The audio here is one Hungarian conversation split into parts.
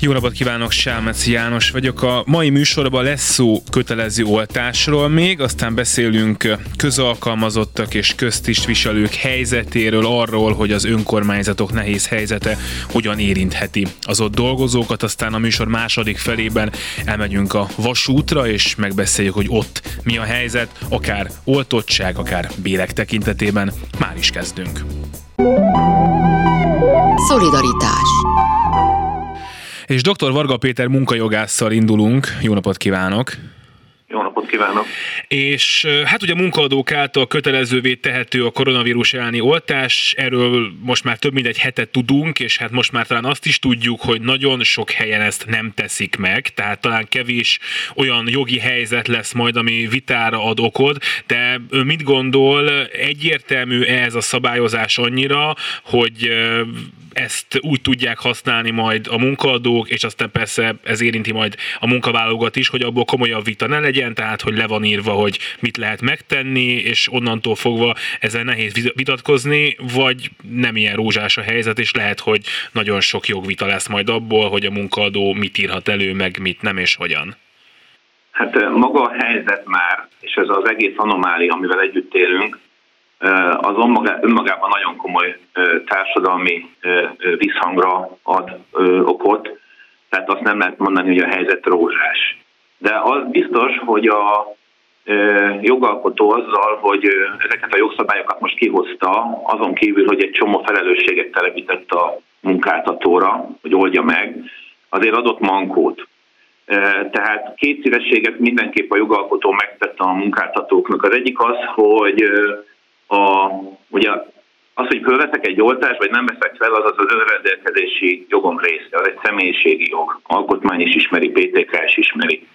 Jó napot kívánok, Sálmec János vagyok. A mai műsorban lesz szó kötelező oltásról még, aztán beszélünk közalkalmazottak és köztisztviselők helyzetéről, arról, hogy az önkormányzatok nehéz helyzete hogyan érintheti az ott dolgozókat, aztán a műsor második felében elmegyünk a vasútra, és megbeszéljük, hogy ott mi a helyzet, akár oltottság, akár bérek tekintetében. Már is kezdünk. Szolidaritás és dr. Varga Péter munkajogásszal indulunk. Jó napot kívánok! Jó napot kívánok! És hát ugye a munkaadók által kötelezővé tehető a koronavírus elleni oltás, erről most már több mint egy hetet tudunk, és hát most már talán azt is tudjuk, hogy nagyon sok helyen ezt nem teszik meg, tehát talán kevés olyan jogi helyzet lesz majd, ami vitára ad okod, de ő mit gondol, egyértelmű ez a szabályozás annyira, hogy ezt úgy tudják használni majd a munkaadók, és aztán persze ez érinti majd a munkavállalókat is, hogy abból komolyabb vita ne legyen, tehát hogy le van írva, hogy mit lehet megtenni, és onnantól fogva ezzel nehéz vitatkozni, vagy nem ilyen rózsás a helyzet, és lehet, hogy nagyon sok jogvita lesz majd abból, hogy a munkaadó mit írhat elő, meg mit nem, és hogyan. Hát maga a helyzet már, és ez az egész anomália, amivel együtt élünk, az önmagában nagyon komoly társadalmi visszhangra ad okot, tehát azt nem lehet mondani, hogy a helyzet rózsás. De az biztos, hogy a jogalkotó azzal, hogy ezeket a jogszabályokat most kihozta, azon kívül, hogy egy csomó felelősséget telepített a munkáltatóra, hogy oldja meg, azért adott mankót. Tehát két szívességet mindenképp a jogalkotó megtette a munkáltatóknak. Az egyik az, hogy a, ugye az, hogy fölveszek egy oltást, vagy nem veszek fel, az az az önrendelkezési jogom része, az egy személyiségi jog. Alkotmány is ismeri, PTK is ismeri.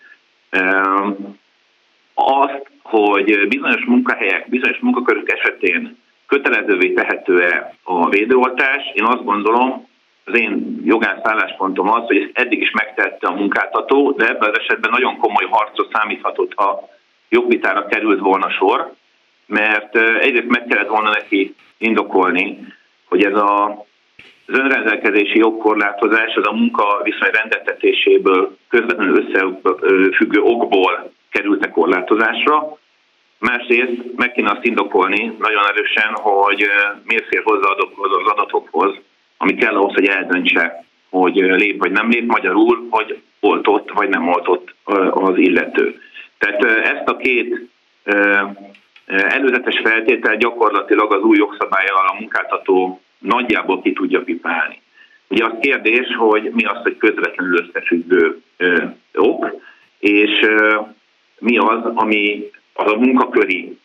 Azt, hogy bizonyos munkahelyek, bizonyos munkakörök esetén kötelezővé tehető-e a védőoltás, én azt gondolom, az én jogász álláspontom az, hogy ezt eddig is megtette a munkáltató, de ebben az esetben nagyon komoly harcot számíthatott, ha jogvitára került volna sor, mert egyrészt meg kellett volna neki indokolni, hogy ez a az önrendelkezési jogkorlátozás az a munka viszony rendeltetéséből közvetlenül összefüggő okból került korlátozásra. Másrészt meg kéne azt indokolni nagyon erősen, hogy miért fér hozzá az adatokhoz, ami kell ahhoz, hogy eldöntse, hogy lép vagy nem lép, magyarul, hogy oltott vagy nem oltott az illető. Tehát ezt a két előzetes feltétel gyakorlatilag az új jogszabályal a munkáltató nagyjából ki tudja pipálni. Ugye az kérdés, hogy mi az, hogy közvetlenül összefüggő ok, és mi az, ami az a munkaköri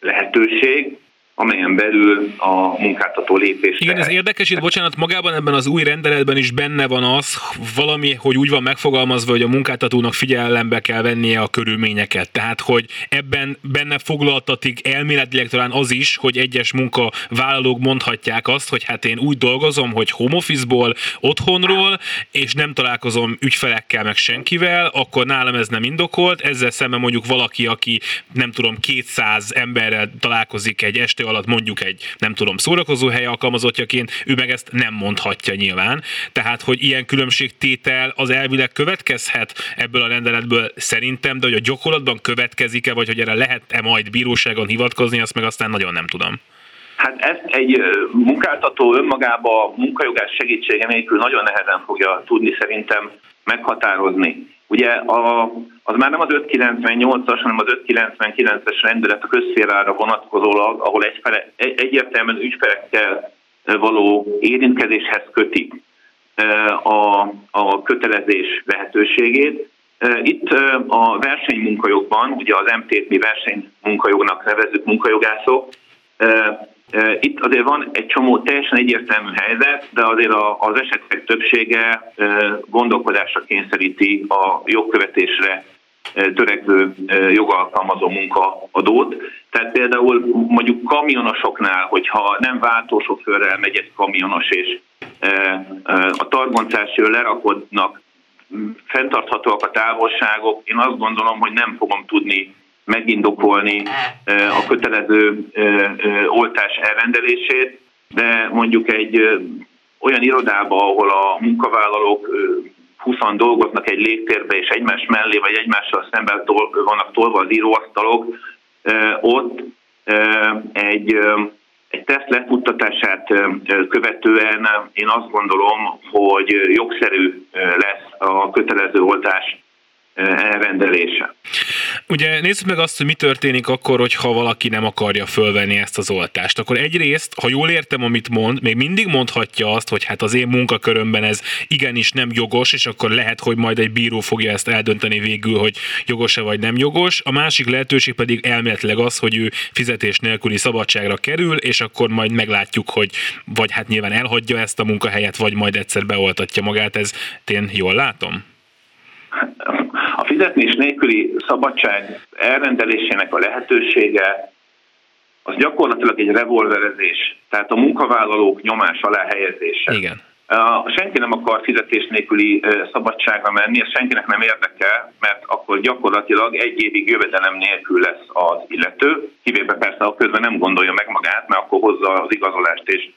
lehetőség, amelyen belül a munkáltató lépés. Igen, ez érdekes, itt bocsánat, magában ebben az új rendeletben is benne van az, valami, hogy úgy van megfogalmazva, hogy a munkáltatónak figyelembe kell vennie a körülményeket. Tehát, hogy ebben benne foglaltatik elméletileg talán az is, hogy egyes munkavállalók mondhatják azt, hogy hát én úgy dolgozom, hogy home office-ból, otthonról, és nem találkozom ügyfelekkel meg senkivel, akkor nálam ez nem indokolt. Ezzel szemben mondjuk valaki, aki nem tudom, 200 emberrel találkozik egy este alatt mondjuk egy, nem tudom, szórakozó hely alkalmazottjaként, ő meg ezt nem mondhatja nyilván. Tehát, hogy ilyen különbségtétel az elvileg következhet ebből a rendeletből szerintem, de hogy a gyakorlatban következik-e, vagy hogy erre lehet-e majd bíróságon hivatkozni, azt meg aztán nagyon nem tudom. Hát ezt egy munkáltató önmagába munkajogás segítsége nélkül nagyon nehezen fogja tudni szerintem meghatározni. Ugye a, az már nem az 598-as, hanem az 599-es rendelet a közszférára vonatkozólag, ahol egyfele, egy, egyértelműen ügyfelekkel való érintkezéshez köti a, a kötelezés lehetőségét. Itt a versenymunkajogban, ugye az MTT mi versenymunkajognak nevezük munkajogászok, itt azért van egy csomó teljesen egyértelmű helyzet, de azért az esetek többsége gondolkodásra kényszeríti a jogkövetésre törekvő jogalkalmazó munkaadót. Tehát például mondjuk kamionosoknál, hogyha nem váltósofőrrel megy egy kamionos, és a targoncásról lerakodnak, fenntarthatóak a távolságok, én azt gondolom, hogy nem fogom tudni megindokolni a kötelező oltás elrendelését, de mondjuk egy olyan irodába, ahol a munkavállalók 20 dolgoznak egy légtérbe, és egymás mellé vagy egymással szemben vannak tolva az íróasztalok, ott egy, egy teszt lefuttatását követően én azt gondolom, hogy jogszerű lesz a kötelező oltás elrendelése. Ugye nézzük meg azt, hogy mi történik akkor, hogyha valaki nem akarja fölvenni ezt az oltást. Akkor egyrészt, ha jól értem, amit mond, még mindig mondhatja azt, hogy hát az én munkakörömben ez igenis nem jogos, és akkor lehet, hogy majd egy bíró fogja ezt eldönteni végül, hogy jogos-e vagy nem jogos. A másik lehetőség pedig elméletileg az, hogy ő fizetés nélküli szabadságra kerül, és akkor majd meglátjuk, hogy vagy hát nyilván elhagyja ezt a munkahelyet, vagy majd egyszer beoltatja magát. Ez én jól látom? A fizetés nélküli szabadság elrendelésének a lehetősége az gyakorlatilag egy revolverezés, tehát a munkavállalók nyomás alá helyezése. Igen. Senki nem akar fizetés nélküli szabadságra menni, ez senkinek nem érdekel, mert akkor gyakorlatilag egy évig jövedelem nélkül lesz az illető, kivéve persze a közben nem gondolja meg magát, mert akkor hozza az igazolást és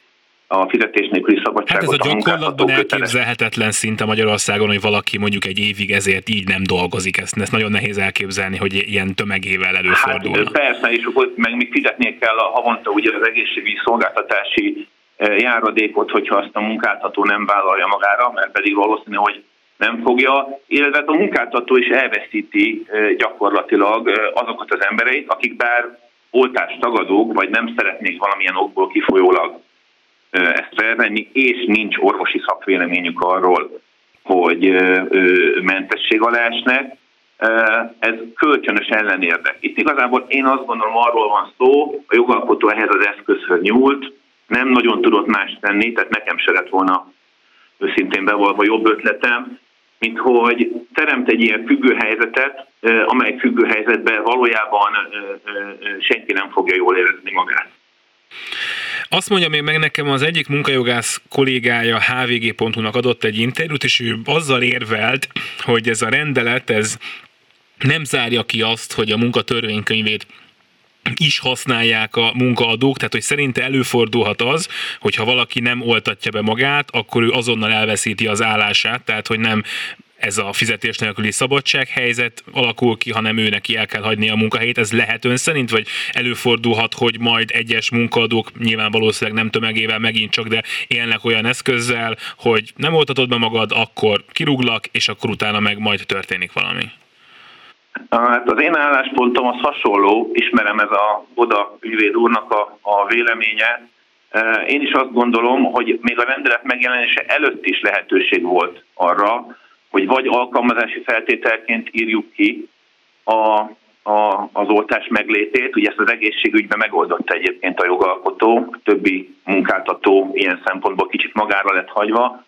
a fizetés nélküli szabadságot. Hát ez a, a gyakorlatban elképzelhetetlen szinte Magyarországon, hogy valaki mondjuk egy évig ezért így nem dolgozik. Ezt, ezt nagyon nehéz elképzelni, hogy ilyen tömegével előfordul. Hát, persze, és akkor meg még fizetnie kell a havonta ugye az egészségügyi szolgáltatási eh, járadékot, hogyha azt a munkáltató nem vállalja magára, mert pedig valószínű, hogy nem fogja, illetve hát a munkáltató is elveszíti eh, gyakorlatilag eh, azokat az embereit, akik bár oltást tagadók, vagy nem szeretnék valamilyen okból kifolyólag ezt felvenni, és nincs orvosi szakvéleményük arról, hogy mentesség alá esnek, ez kölcsönös ellenérdek. Itt igazából én azt gondolom, arról van szó, a jogalkotó ehhez az eszközhöz nyúlt, nem nagyon tudott más tenni, tehát nekem se lett volna őszintén bevallva jobb ötletem, mint hogy teremt egy ilyen függő helyzetet, amely függő helyzetben valójában senki nem fogja jól érezni magát. Azt mondja még meg nekem az egyik munkajogász kollégája hvg.hu-nak adott egy interjút, és ő azzal érvelt, hogy ez a rendelet, ez nem zárja ki azt, hogy a munkatörvénykönyvét is használják a munkaadók, tehát hogy szerinte előfordulhat az, hogy ha valaki nem oltatja be magát, akkor ő azonnal elveszíti az állását, tehát hogy nem ez a fizetés nélküli szabadsághelyzet alakul ki, hanem ő neki el kell hagyni a munkahelyét. Ez lehet ön szerint, vagy előfordulhat, hogy majd egyes munkaadók nyilván valószínűleg nem tömegével megint csak, de élnek olyan eszközzel, hogy nem oltatod be magad, akkor kirúglak, és akkor utána meg majd történik valami. Hát az én álláspontom az hasonló, ismerem ez a Oda ügyvéd úrnak a, a véleménye. Én is azt gondolom, hogy még a rendelet megjelenése előtt is lehetőség volt arra, hogy vagy alkalmazási feltételként írjuk ki a, a, az oltás meglétét. Ugye ezt az egészségügyben megoldotta egyébként a jogalkotó, a többi munkáltató ilyen szempontból kicsit magára lett hagyva.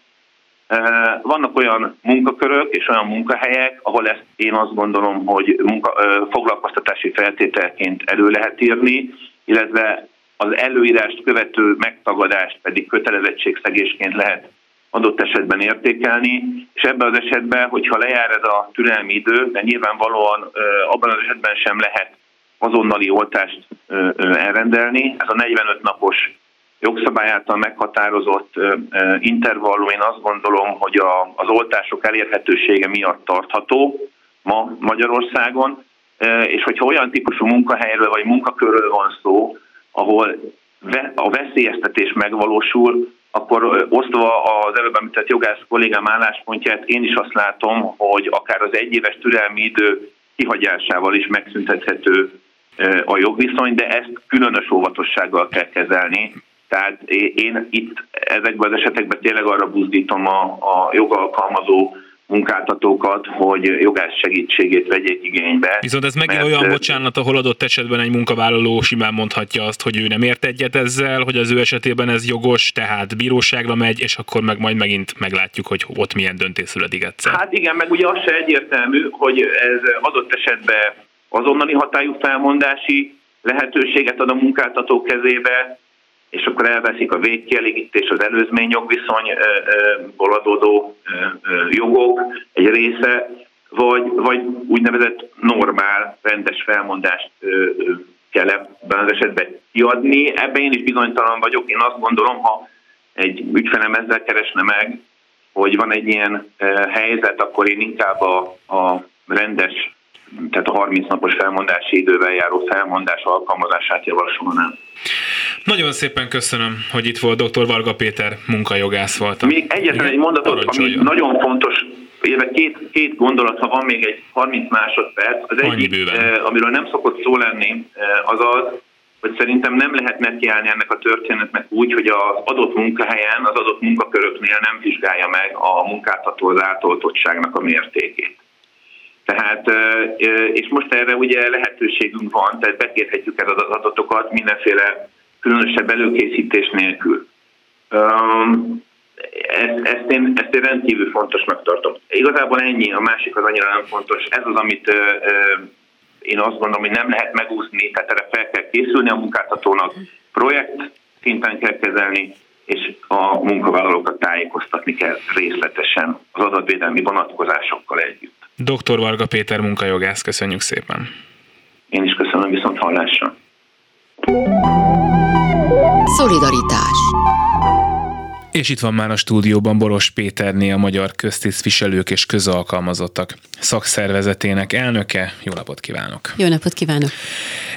Vannak olyan munkakörök és olyan munkahelyek, ahol ezt én azt gondolom, hogy munka, foglalkoztatási feltételként elő lehet írni, illetve az előírást követő megtagadást pedig kötelezettségszegésként lehet adott esetben értékelni, és ebben az esetben, hogyha lejár ez a türelmi idő, de nyilvánvalóan abban az esetben sem lehet azonnali oltást elrendelni. Ez a 45 napos jogszabály által meghatározott intervallum, én azt gondolom, hogy az oltások elérhetősége miatt tartható ma Magyarországon, és hogyha olyan típusú munkahelyről vagy munkakörről van szó, ahol a veszélyeztetés megvalósul, akkor osztva az előbb említett jogász kollégám álláspontját, én is azt látom, hogy akár az egyéves türelmi idő kihagyásával is megszüntethető a jogviszony, de ezt különös óvatossággal kell kezelni. Tehát én itt ezekben az esetekben tényleg arra buzdítom a, a jogalkalmazó munkáltatókat, hogy jogász segítségét vegyék igénybe. Viszont ez megint mert, olyan bocsánat, ahol adott esetben egy munkavállaló simán mondhatja azt, hogy ő nem ért egyet ezzel, hogy az ő esetében ez jogos, tehát bíróságra megy, és akkor meg majd megint meglátjuk, hogy ott milyen döntés születik egyszer. Hát igen, meg ugye az se egyértelmű, hogy ez adott esetben azonnali hatályú felmondási lehetőséget ad a munkáltató kezébe, és akkor elveszik a végkielégítés, az előzmény jogviszonyból adódó jogok egy része, vagy, vagy úgynevezett normál, rendes felmondást kell ebben az esetben kiadni. Ebben én is bizonytalan vagyok. Én azt gondolom, ha egy ügyfelem ezzel keresne meg, hogy van egy ilyen helyzet, akkor én inkább a, a rendes, tehát a 30 napos felmondási idővel járó felmondás alkalmazását javasolnám. Nagyon szépen köszönöm, hogy itt volt dr. Varga Péter munkajogász volt. Még egyetlen egy mondatot, ami nagyon fontos, illetve két, két gondolat, ha van még egy 30 másodperc. Az egyik, eh, amiről nem szokott szó lenni, eh, az az, hogy szerintem nem lehet nekiállni ennek a történetnek úgy, hogy az adott munkahelyen, az adott munkaköröknél nem vizsgálja meg a munkáltató az átoltottságnak a mértékét. Tehát, és most erre ugye lehetőségünk van, tehát bekérhetjük el az adatokat mindenféle különösebb előkészítés nélkül. Ezt, ezt, én, ezt én rendkívül fontosnak tartom. Igazából ennyi, a másik az annyira nem fontos. Ez az, amit én azt gondolom, hogy nem lehet megúszni, tehát erre fel kell készülni a munkáltatónak, projekt szinten kell kezelni, és a munkavállalókat tájékoztatni kell részletesen az adatvédelmi vonatkozásokkal együtt. Dr. Varga Péter munkajogász, köszönjük szépen. Én is köszönöm, viszont hallásra. Szolidaritás és itt van már a stúdióban Boros Péterné, a Magyar Köztisztviselők és Közalkalmazottak szakszervezetének elnöke. Jó napot kívánok! Jó napot kívánok!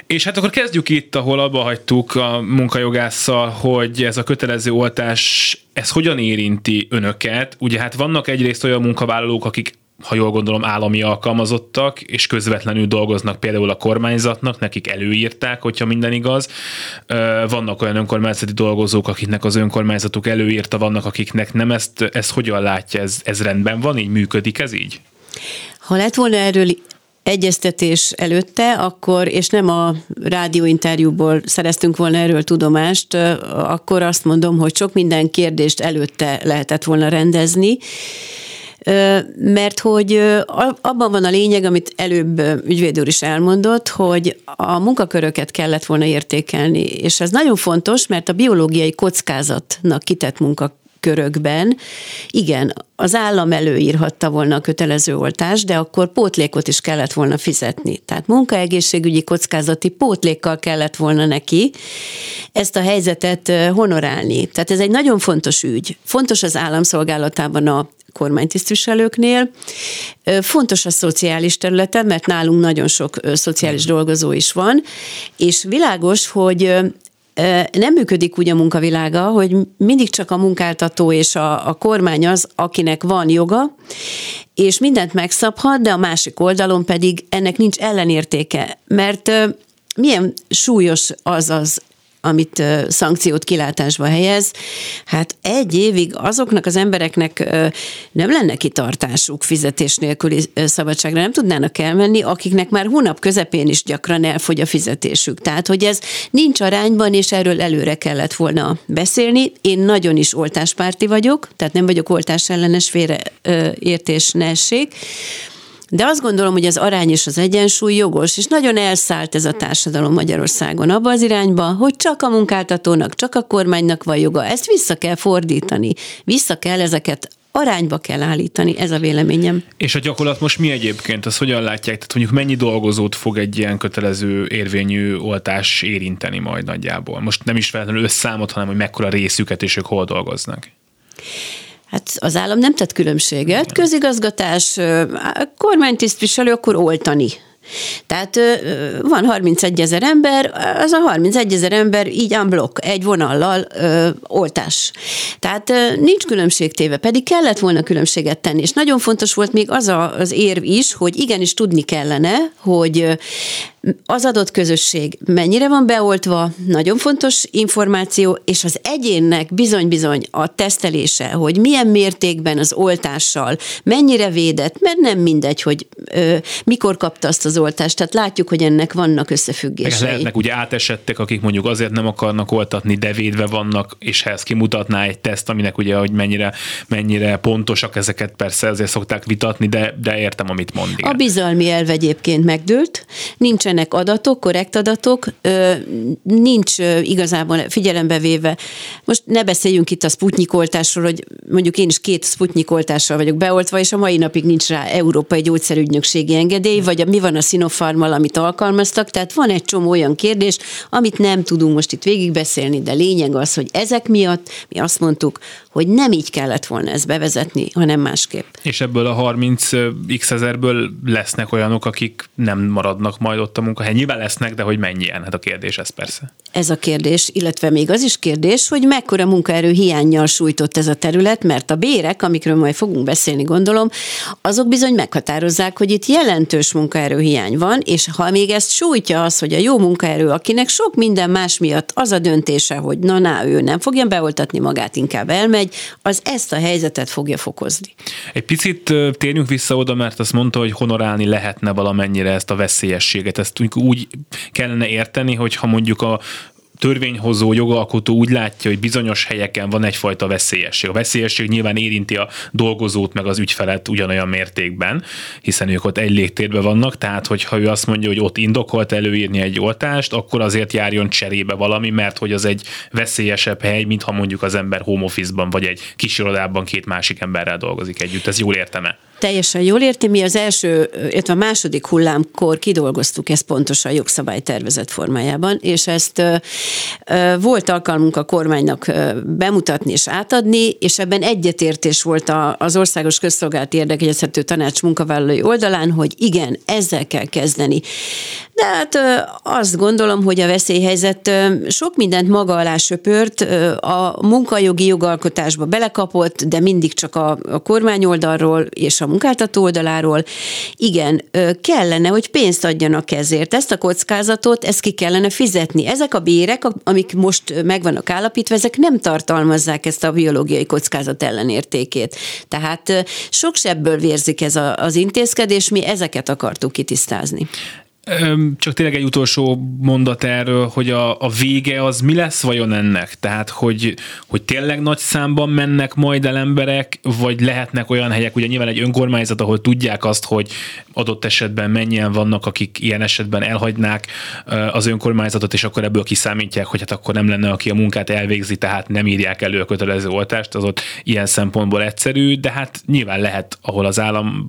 És hát akkor kezdjük itt, ahol abba hagytuk a munkajogásszal, hogy ez a kötelező oltás, ez hogyan érinti önöket? Ugye hát vannak egyrészt olyan munkavállalók, akik ha jól gondolom, állami alkalmazottak, és közvetlenül dolgoznak például a kormányzatnak, nekik előírták, hogyha minden igaz. Vannak olyan önkormányzati dolgozók, akiknek az önkormányzatuk előírta, vannak akiknek nem. Ezt, ezt hogyan látja? Ez, ez rendben van? Így működik ez így? Ha lett volna erről egyeztetés előtte, akkor, és nem a rádióinterjúból szereztünk volna erről tudomást, akkor azt mondom, hogy sok minden kérdést előtte lehetett volna rendezni, mert hogy abban van a lényeg, amit előbb ügyvéd úr is elmondott, hogy a munkaköröket kellett volna értékelni, és ez nagyon fontos, mert a biológiai kockázatnak kitett munka körökben, igen, az állam előírhatta volna a kötelező oltást, de akkor pótlékot is kellett volna fizetni. Tehát munkaegészségügyi kockázati pótlékkal kellett volna neki ezt a helyzetet honorálni. Tehát ez egy nagyon fontos ügy. Fontos az államszolgálatában a kormánytisztviselőknél. Fontos a szociális területen, mert nálunk nagyon sok szociális dolgozó is van, és világos, hogy nem működik úgy a munkavilága, hogy mindig csak a munkáltató és a, a kormány az, akinek van joga, és mindent megszabhat, de a másik oldalon pedig ennek nincs ellenértéke, mert milyen súlyos az az amit szankciót kilátásba helyez, hát egy évig azoknak az embereknek nem lenne kitartásuk fizetés nélküli szabadságra, nem tudnának elmenni, akiknek már hónap közepén is gyakran elfogy a fizetésük. Tehát, hogy ez nincs arányban, és erről előre kellett volna beszélni. Én nagyon is oltáspárti vagyok, tehát nem vagyok oltás ellenes félreértés ne essék, de azt gondolom, hogy az arány és az egyensúly jogos, és nagyon elszállt ez a társadalom Magyarországon abba az irányba, hogy csak a munkáltatónak, csak a kormánynak van joga. Ezt vissza kell fordítani, vissza kell ezeket arányba kell állítani, ez a véleményem. És a gyakorlat most mi egyébként? Azt hogyan látják? Tehát mondjuk mennyi dolgozót fog egy ilyen kötelező érvényű oltás érinteni majd nagyjából? Most nem is feltétlenül összámot, hanem hogy mekkora részüket és ők hol dolgoznak. Hát az állam nem tett különbséget. Közigazgatás, kormánytisztviselő, akkor oltani tehát van 31 ezer ember, az a 31 ezer ember így unblock, egy vonallal ö, oltás. Tehát ö, nincs különbségtéve, pedig kellett volna különbséget tenni, és nagyon fontos volt még az a, az érv is, hogy igenis tudni kellene, hogy az adott közösség mennyire van beoltva, nagyon fontos információ, és az egyénnek bizony-bizony a tesztelése, hogy milyen mértékben az oltással, mennyire védett, mert nem mindegy, hogy ö, mikor kapta azt az oltást, tehát látjuk, hogy ennek vannak összefüggései. lehetnek ugye átesettek, akik mondjuk azért nem akarnak oltatni, de védve vannak, és ha ezt kimutatná egy teszt, aminek ugye, hogy mennyire, mennyire pontosak ezeket persze azért szokták vitatni, de, de értem, amit mond. Igen. A bizalmi elv egyébként megdőlt, nincsen nincsenek adatok, korrekt adatok, nincs igazából figyelembe véve. Most ne beszéljünk itt a sputnikoltásról, hogy mondjuk én is két sputnikoltással vagyok beoltva, és a mai napig nincs rá Európai Gyógyszerügynökségi engedély, vagy a, mi van a Sinopharmal, amit alkalmaztak, tehát van egy csomó olyan kérdés, amit nem tudunk most itt végigbeszélni, de lényeg az, hogy ezek miatt mi azt mondtuk, hogy nem így kellett volna ezt bevezetni, hanem másképp. És ebből a 30 x ezerből lesznek olyanok, akik nem maradnak majd ott a munkahely. Nyilván lesznek, de hogy mennyien? Hát a kérdés ez persze. Ez a kérdés, illetve még az is kérdés, hogy mekkora munkaerő hiányjal sújtott ez a terület, mert a bérek, amikről majd fogunk beszélni, gondolom, azok bizony meghatározzák, hogy itt jelentős munkaerőhiány van, és ha még ezt sújtja az, hogy a jó munkaerő, akinek sok minden más miatt az a döntése, hogy na, na ő nem fogja beoltatni magát, inkább elmegy, az ezt a helyzetet fogja fokozni. Egy picit térjünk vissza oda, mert azt mondta, hogy honorálni lehetne valamennyire ezt a veszélyességet. Ezt úgy kellene érteni, hogy ha mondjuk a törvényhozó, jogalkotó úgy látja, hogy bizonyos helyeken van egyfajta veszélyesség. A veszélyesség nyilván érinti a dolgozót meg az ügyfelet ugyanolyan mértékben, hiszen ők ott egy légtérben vannak, tehát hogyha ő azt mondja, hogy ott indokolt előírni egy oltást, akkor azért járjon cserébe valami, mert hogy az egy veszélyesebb hely, mint ha mondjuk az ember home office-ban vagy egy kis irodában két másik emberrel dolgozik együtt. Ez jól értem-e? Teljesen jól érti, mi az első, illetve a második hullámkor kidolgoztuk ezt pontosan jogszabálytervezet formájában, és ezt volt alkalmunk a kormánynak bemutatni és átadni, és ebben egyetértés volt az Országos Közszolgálati Érdekegyezhető Tanács munkavállalói oldalán, hogy igen, ezzel kell kezdeni. De hát azt gondolom, hogy a veszélyhelyzet sok mindent maga alá söpört, a munkajogi jogalkotásba belekapott, de mindig csak a, a kormány oldalról és a munkáltató oldaláról. Igen, kellene, hogy pénzt adjanak ezért. Ezt a kockázatot, ezt ki kellene fizetni. Ezek a bérek, amik most meg vannak állapítva, ezek nem tartalmazzák ezt a biológiai kockázat ellenértékét. Tehát sok sebből vérzik ez a, az intézkedés, mi ezeket akartuk kitisztázni. Csak tényleg egy utolsó mondat erről, hogy a, a vége az mi lesz vajon ennek? Tehát, hogy, hogy tényleg nagy számban mennek majd el emberek, vagy lehetnek olyan helyek, ugye nyilván egy önkormányzat, ahol tudják azt, hogy adott esetben mennyien vannak, akik ilyen esetben elhagynák az önkormányzatot, és akkor ebből kiszámítják, hogy hát akkor nem lenne, aki a munkát elvégzi, tehát nem írják elő a kötelező oltást, az ott ilyen szempontból egyszerű, de hát nyilván lehet, ahol az állam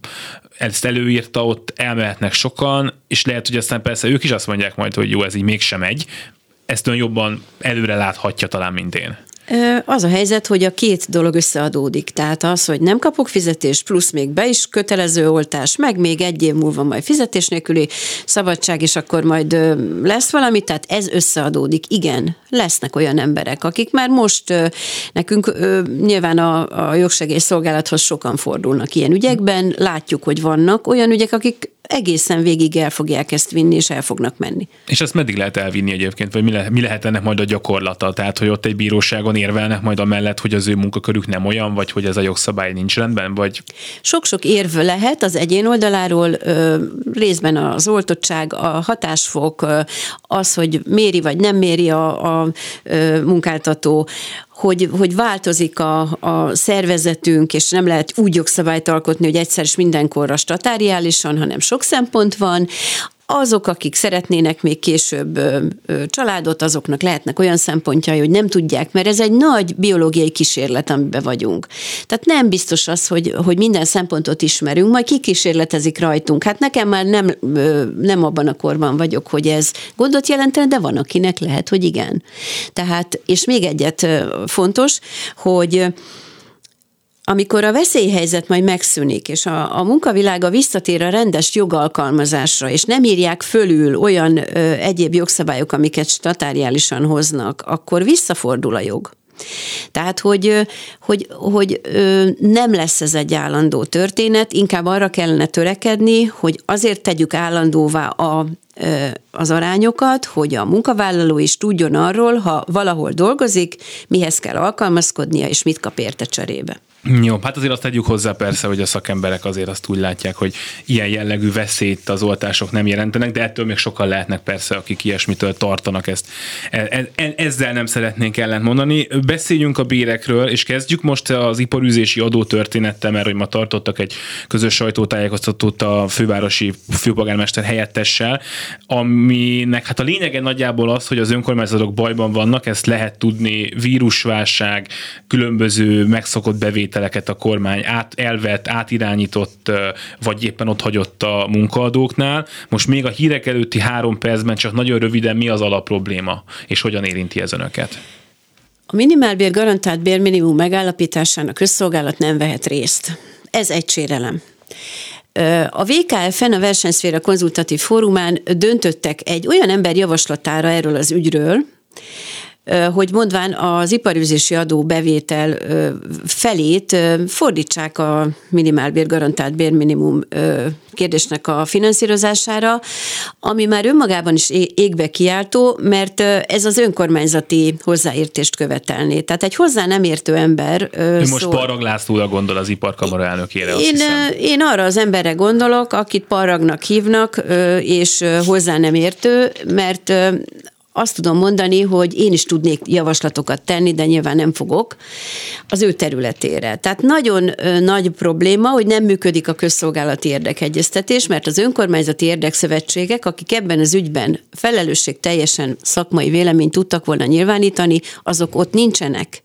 ezt előírta, ott elmehetnek sokan, és lehet, hogy aztán persze ők is azt mondják majd, hogy jó, ez így mégsem megy. Ezt ön jobban előre láthatja talán, mint én. Az a helyzet, hogy a két dolog összeadódik. Tehát az, hogy nem kapok fizetést, plusz még be is kötelező oltás, meg még egy év múlva majd fizetés nélküli szabadság, és akkor majd lesz valami, tehát ez összeadódik. Igen, lesznek olyan emberek, akik már most nekünk nyilván a, a jogsegélyszolgálathoz sokan fordulnak ilyen ügyekben, látjuk, hogy vannak olyan ügyek, akik egészen végig el fogják ezt vinni, és el fognak menni. És ezt meddig lehet elvinni egyébként, vagy mi, le, mi lehet ennek majd a gyakorlata? Tehát, hogy ott egy bíróságon érvelnek majd amellett, hogy az ő munkakörük nem olyan, vagy hogy ez a jogszabály nincs rendben, vagy? Sok-sok érv lehet az egyén oldaláról, részben az oltottság, a hatásfok, az, hogy méri vagy nem méri a, a munkáltató, hogy, hogy változik a, a szervezetünk, és nem lehet úgy jogszabályt alkotni, hogy egyszer is mindenkorra statáriálisan, hanem sok szempont van azok, akik szeretnének még később családot, azoknak lehetnek olyan szempontjai, hogy nem tudják, mert ez egy nagy biológiai kísérlet, amiben vagyunk. Tehát nem biztos az, hogy, hogy minden szempontot ismerünk, majd kikísérletezik rajtunk. Hát nekem már nem, nem abban a korban vagyok, hogy ez gondot jelentene, de van, akinek lehet, hogy igen. Tehát, és még egyet fontos, hogy amikor a veszélyhelyzet majd megszűnik, és a, a munkavilága visszatér a rendes jogalkalmazásra, és nem írják fölül olyan ö, egyéb jogszabályok, amiket statáriálisan hoznak, akkor visszafordul a jog. Tehát, hogy, hogy, hogy nem lesz ez egy állandó történet, inkább arra kellene törekedni, hogy azért tegyük állandóvá a, az arányokat, hogy a munkavállaló is tudjon arról, ha valahol dolgozik, mihez kell alkalmazkodnia, és mit kap érte cserébe. Jó, hát azért azt tegyük hozzá persze, hogy a szakemberek azért azt úgy látják, hogy ilyen jellegű veszélyt az oltások nem jelentenek, de ettől még sokan lehetnek persze, akik ilyesmitől tartanak ezt. E, e, ezzel nem szeretnénk ellent mondani. Beszéljünk a bérekről, és kezdjük most az iparűzési adó történettel, mert hogy ma tartottak egy közös sajtótájékoztatót a fővárosi főpolgármester helyettessel, aminek hát a lényege nagyjából az, hogy az önkormányzatok bajban vannak, ezt lehet tudni, vírusválság, különböző megszokott bevétel bevételeket a kormány át, elvett, átirányított, vagy éppen ott hagyott a munkaadóknál. Most még a hírek előtti három percben csak nagyon röviden mi az alapprobléma, és hogyan érinti ez önöket? A minimálbér garantált bérminimum megállapításán a közszolgálat nem vehet részt. Ez egy sérelem. A VKF-en, a Versenyszféra Konzultatív Fórumán döntöttek egy olyan ember javaslatára erről az ügyről, hogy mondván az iparüzési adó bevétel felét fordítsák a minimálbér garantált bérminimum kérdésnek a finanszírozására, ami már önmagában is égbe kiáltó, mert ez az önkormányzati hozzáértést követelné. Tehát egy hozzá nem értő ember... Ő most szól... Parag Lászlóra gondol az iparkamara elnökére, én, én arra az emberre gondolok, akit Paragnak hívnak, és hozzá nem értő, mert azt tudom mondani, hogy én is tudnék javaslatokat tenni, de nyilván nem fogok az ő területére. Tehát nagyon nagy probléma, hogy nem működik a közszolgálati érdekegyeztetés, mert az önkormányzati érdekszövetségek, akik ebben az ügyben felelősség teljesen szakmai véleményt tudtak volna nyilvánítani, azok ott nincsenek.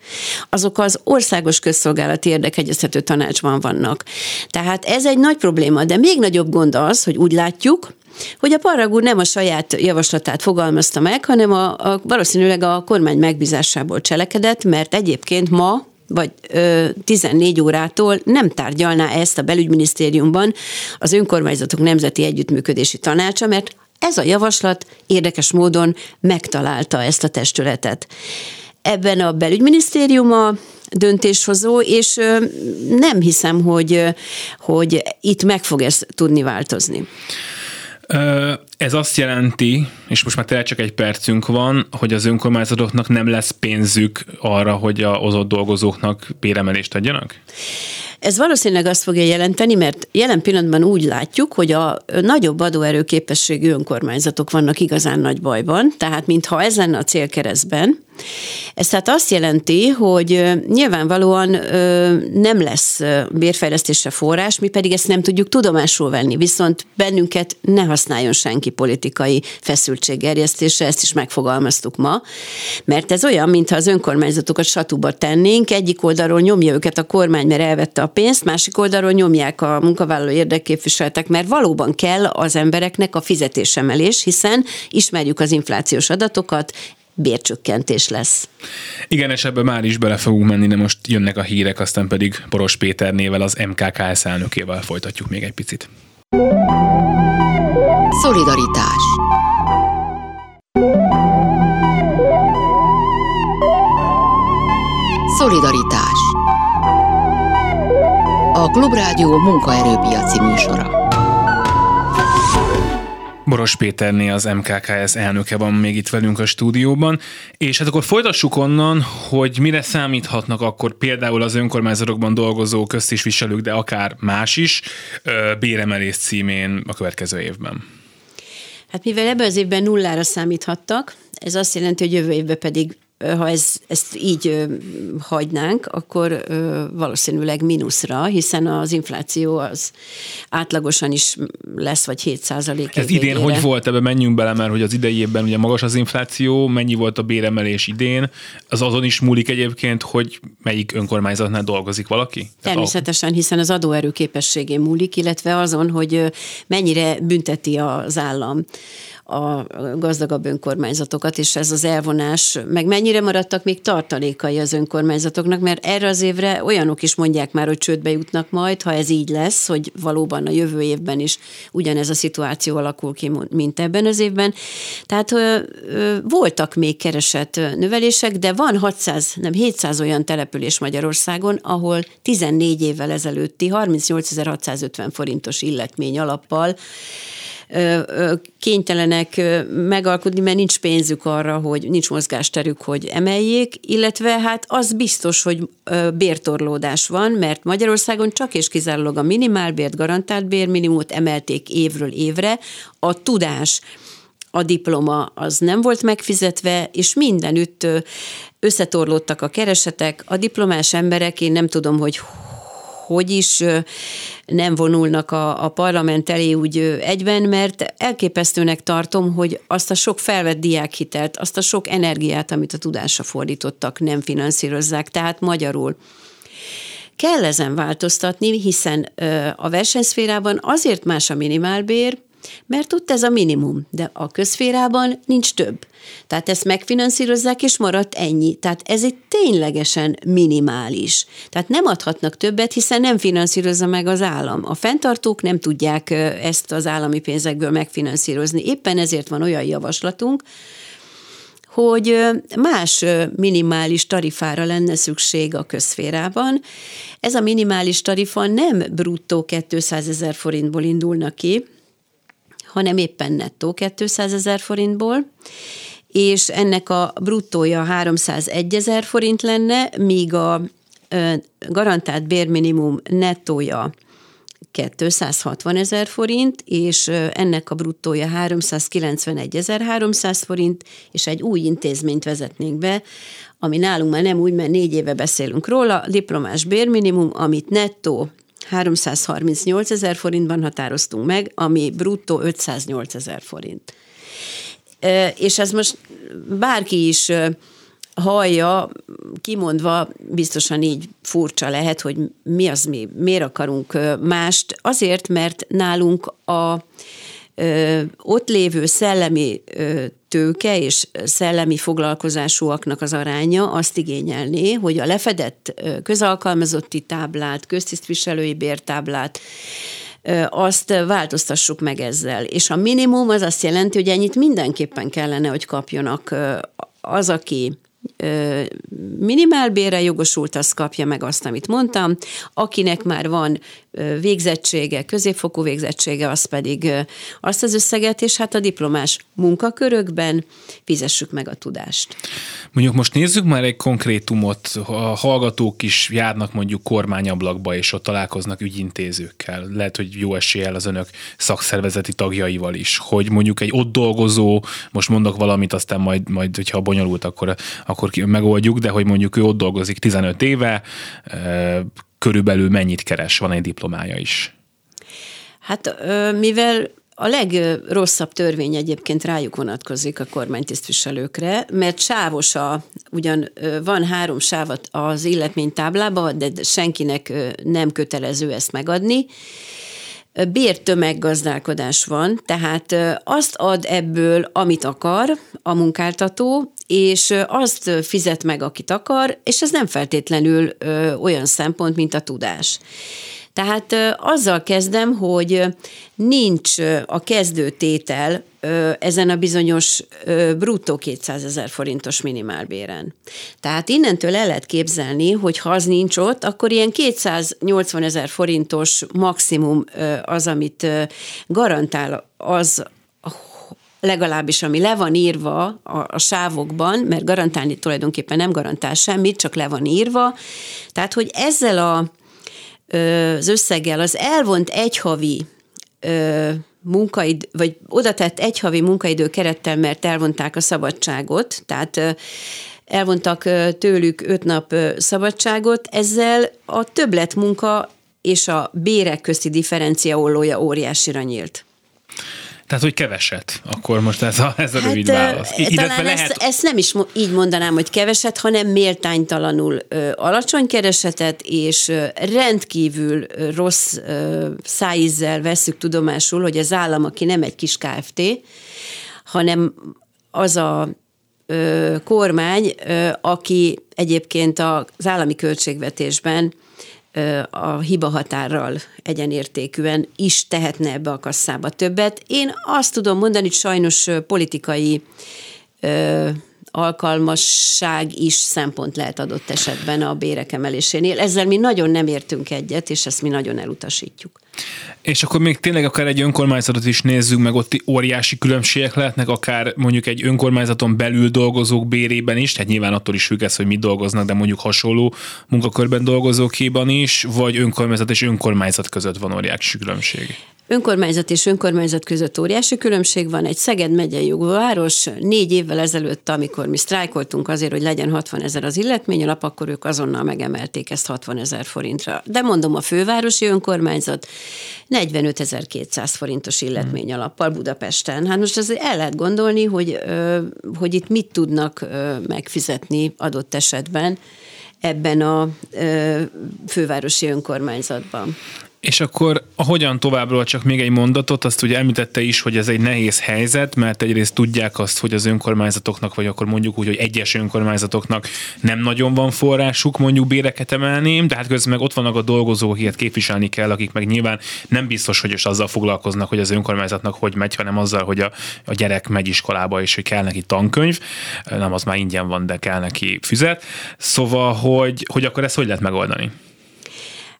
Azok az országos közszolgálati érdekegyeztető tanácsban vannak. Tehát ez egy nagy probléma, de még nagyobb gond az, hogy úgy látjuk, hogy a Parrag úr nem a saját javaslatát fogalmazta meg, hanem a, a valószínűleg a kormány megbízásából cselekedett, mert egyébként ma vagy ö, 14 órától nem tárgyalná ezt a belügyminisztériumban az önkormányzatok nemzeti együttműködési tanácsa, mert ez a javaslat érdekes módon megtalálta ezt a testületet. Ebben a belügyminisztérium a döntéshozó, és nem hiszem, hogy, hogy itt meg fog ez tudni változni. Ez azt jelenti, és most már tényleg csak egy percünk van, hogy az önkormányzatoknak nem lesz pénzük arra, hogy a ozott dolgozóknak béremelést adjanak? Ez valószínűleg azt fogja jelenteni, mert jelen pillanatban úgy látjuk, hogy a nagyobb adóerőképességű önkormányzatok vannak igazán nagy bajban, tehát mintha ez lenne a célkeresztben, ez tehát azt jelenti, hogy nyilvánvalóan nem lesz bérfejlesztésre forrás, mi pedig ezt nem tudjuk tudomásul venni, viszont bennünket ne használjon senki politikai feszültséggerjesztésre, ezt is megfogalmaztuk ma, mert ez olyan, mintha az önkormányzatokat satuba tennénk, egyik oldalról nyomja őket a kormány, mert elvette a pénzt, másik oldalról nyomják a munkavállaló érdekképviseletek, mert valóban kell az embereknek a fizetésemelés, hiszen ismerjük az inflációs adatokat, bércsökkentés lesz. Igen, és ebbe már is bele fogunk menni, de most jönnek a hírek, aztán pedig Poros Péternével, az MKKS elnökével folytatjuk még egy picit. Szolidaritás Szolidaritás A Klubrádió munkaerőpiaci műsora. Boros Péterné az MKKS elnöke van még itt velünk a stúdióban, és hát akkor folytassuk onnan, hogy mire számíthatnak akkor például az önkormányzatokban dolgozó köztisviselők, de akár más is, béremelés címén a következő évben. Hát mivel ebben az évben nullára számíthattak, ez azt jelenti, hogy jövő évben pedig ha ez, ezt így hagynánk, akkor valószínűleg mínuszra, hiszen az infláció az átlagosan is lesz, vagy 7 százalék. Ez idén hogy volt? Ebbe menjünk bele, mert hogy az idei évben ugye magas az infláció, mennyi volt a béremelés idén? Az azon is múlik egyébként, hogy melyik önkormányzatnál dolgozik valaki? Természetesen, hiszen az adóerő képességén múlik, illetve azon, hogy mennyire bünteti az állam a gazdagabb önkormányzatokat, és ez az elvonás, meg mennyire maradtak még tartalékai az önkormányzatoknak, mert erre az évre olyanok is mondják már, hogy csődbe jutnak majd, ha ez így lesz, hogy valóban a jövő évben is ugyanez a szituáció alakul ki, mint ebben az évben. Tehát ö, ö, voltak még keresett növelések, de van 600, nem 700 olyan település Magyarországon, ahol 14 évvel ezelőtti 38.650 forintos illetmény alappal kénytelenek megalkudni, mert nincs pénzük arra, hogy nincs mozgásterük, hogy emeljék, illetve hát az biztos, hogy bértorlódás van, mert Magyarországon csak és kizárólag a minimálbért, garantált bérminimumot emelték évről évre, a tudás a diploma az nem volt megfizetve, és mindenütt összetorlódtak a keresetek. A diplomás emberek, én nem tudom, hogy hogy is nem vonulnak a, a parlament elé úgy egyben, mert elképesztőnek tartom, hogy azt a sok felvett diákhitelt, azt a sok energiát, amit a tudásra fordítottak, nem finanszírozzák. Tehát magyarul kell ezen változtatni, hiszen a versenyszférában azért más a minimálbér, mert ott ez a minimum, de a közférában nincs több. Tehát ezt megfinanszírozzák, és maradt ennyi. Tehát ez egy ténylegesen minimális. Tehát nem adhatnak többet, hiszen nem finanszírozza meg az állam. A fenntartók nem tudják ezt az állami pénzekből megfinanszírozni. Éppen ezért van olyan javaslatunk, hogy más minimális tarifára lenne szükség a közférában. Ez a minimális tarifa nem bruttó 200 ezer forintból indulna ki, hanem éppen nettó 200 ezer forintból, és ennek a bruttója 301 ezer forint lenne, míg a garantált bérminimum nettója 260 ezer forint, és ennek a bruttója 391.300 forint, és egy új intézményt vezetnénk be, ami nálunk már nem úgy, mert négy éve beszélünk róla, diplomás bérminimum, amit nettó 338 ezer forintban határoztunk meg, ami bruttó 508 ezer forint. És ez most bárki is hallja, kimondva biztosan így furcsa lehet, hogy mi az mi, miért akarunk mást. Azért, mert nálunk a ott lévő szellemi tőke és szellemi foglalkozásúaknak az aránya azt igényelné, hogy a lefedett közalkalmazotti táblát, köztisztviselői bértáblát, azt változtassuk meg ezzel. És a minimum az azt jelenti, hogy ennyit mindenképpen kellene, hogy kapjonak az, aki minimálbére jogosult, az kapja meg azt, amit mondtam. Akinek már van végzettsége, középfokú végzettsége, az pedig azt az összeget, és hát a diplomás munkakörökben fizessük meg a tudást. Mondjuk most nézzük már egy konkrétumot, a hallgatók is járnak mondjuk kormányablakba, és ott találkoznak ügyintézőkkel. Lehet, hogy jó eséllyel az önök szakszervezeti tagjaival is, hogy mondjuk egy ott dolgozó, most mondok valamit, aztán majd, majd hogyha bonyolult, akkor, akkor megoldjuk, de hogy mondjuk ő ott dolgozik 15 éve, körülbelül mennyit keres, van egy diplomája is? Hát mivel a legrosszabb törvény egyébként rájuk vonatkozik a kormánytisztviselőkre, mert sávos a, ugyan van három sávat az illetménytáblában, de senkinek nem kötelező ezt megadni, bértömeggazdálkodás van, tehát azt ad ebből, amit akar a munkáltató, és azt fizet meg, akit akar, és ez nem feltétlenül olyan szempont, mint a tudás. Tehát azzal kezdem, hogy nincs a kezdőtétel ezen a bizonyos bruttó 200 ezer forintos minimálbéren. Tehát innentől el lehet képzelni, hogy ha az nincs ott, akkor ilyen 280 ezer forintos maximum az, amit garantál az legalábbis ami le van írva a, a sávokban, mert garantálni tulajdonképpen nem garantál semmit, csak le van írva. Tehát, hogy ezzel a az összeggel az elvont egyhavi munkaid, vagy oda tett egyhavi munkaidő kerettel, mert elvonták a szabadságot, tehát elvontak tőlük öt nap szabadságot, ezzel a többlet munka és a bérek közti differencia ollója óriásira nyílt. Tehát, hogy keveset, akkor most ez a, ez a hát, rövid válasz. talán lehet... ezt, ezt nem is így mondanám, hogy keveset, hanem méltánytalanul ö, alacsony keresetet, és ö, rendkívül ö, rossz ö, szájízzel veszük tudomásul, hogy az állam, aki nem egy kis KFT, hanem az a ö, kormány, ö, aki egyébként az állami költségvetésben a hiba határral egyenértékűen is tehetne ebbe a kasszába többet. Én azt tudom mondani, hogy sajnos politikai alkalmasság is szempont lehet adott esetben a bérek emelésénél. Ezzel mi nagyon nem értünk egyet, és ezt mi nagyon elutasítjuk. És akkor még tényleg akár egy önkormányzatot is nézzük, meg ott óriási különbségek lehetnek, akár mondjuk egy önkormányzaton belül dolgozók bérében is, tehát nyilván attól is függ ez, hogy mit dolgoznak, de mondjuk hasonló munkakörben dolgozókéban is, vagy önkormányzat és önkormányzat között van óriási különbség. Önkormányzat és önkormányzat között óriási különbség van. Egy Szeged megyei város négy évvel ezelőtt, amikor mi sztrájkoltunk azért, hogy legyen 60 ezer az illetmény alap, akkor ők azonnal megemelték ezt 60 ezer forintra. De mondom, a fővárosi önkormányzat 45.200 forintos illetmény alappal Budapesten. Hát most azért el lehet gondolni, hogy, hogy itt mit tudnak megfizetni adott esetben ebben a fővárosi önkormányzatban. És akkor hogyan továbbról csak még egy mondatot, azt ugye említette is, hogy ez egy nehéz helyzet, mert egyrészt tudják azt, hogy az önkormányzatoknak, vagy akkor mondjuk úgy, hogy egyes önkormányzatoknak nem nagyon van forrásuk mondjuk béreket emelni, de hát közben meg ott vannak a dolgozók, ilyet képviselni kell, akik meg nyilván nem biztos, hogy is azzal foglalkoznak, hogy az önkormányzatnak hogy megy, hanem azzal, hogy a, a gyerek megy iskolába, és hogy kell neki tankönyv, nem az már ingyen van, de kell neki füzet. Szóval, hogy, hogy akkor ezt hogy lehet megoldani?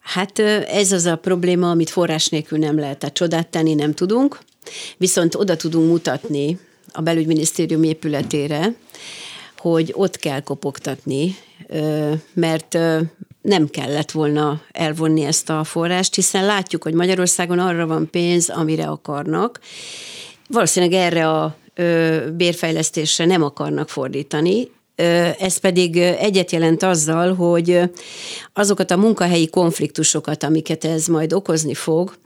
Hát ez az a probléma, amit forrás nélkül nem lehet, tehát csodát tenni nem tudunk, viszont oda tudunk mutatni a belügyminisztérium épületére, hogy ott kell kopogtatni, mert nem kellett volna elvonni ezt a forrást, hiszen látjuk, hogy Magyarországon arra van pénz, amire akarnak. Valószínűleg erre a bérfejlesztésre nem akarnak fordítani, ez pedig egyet jelent azzal, hogy azokat a munkahelyi konfliktusokat, amiket ez majd okozni fog,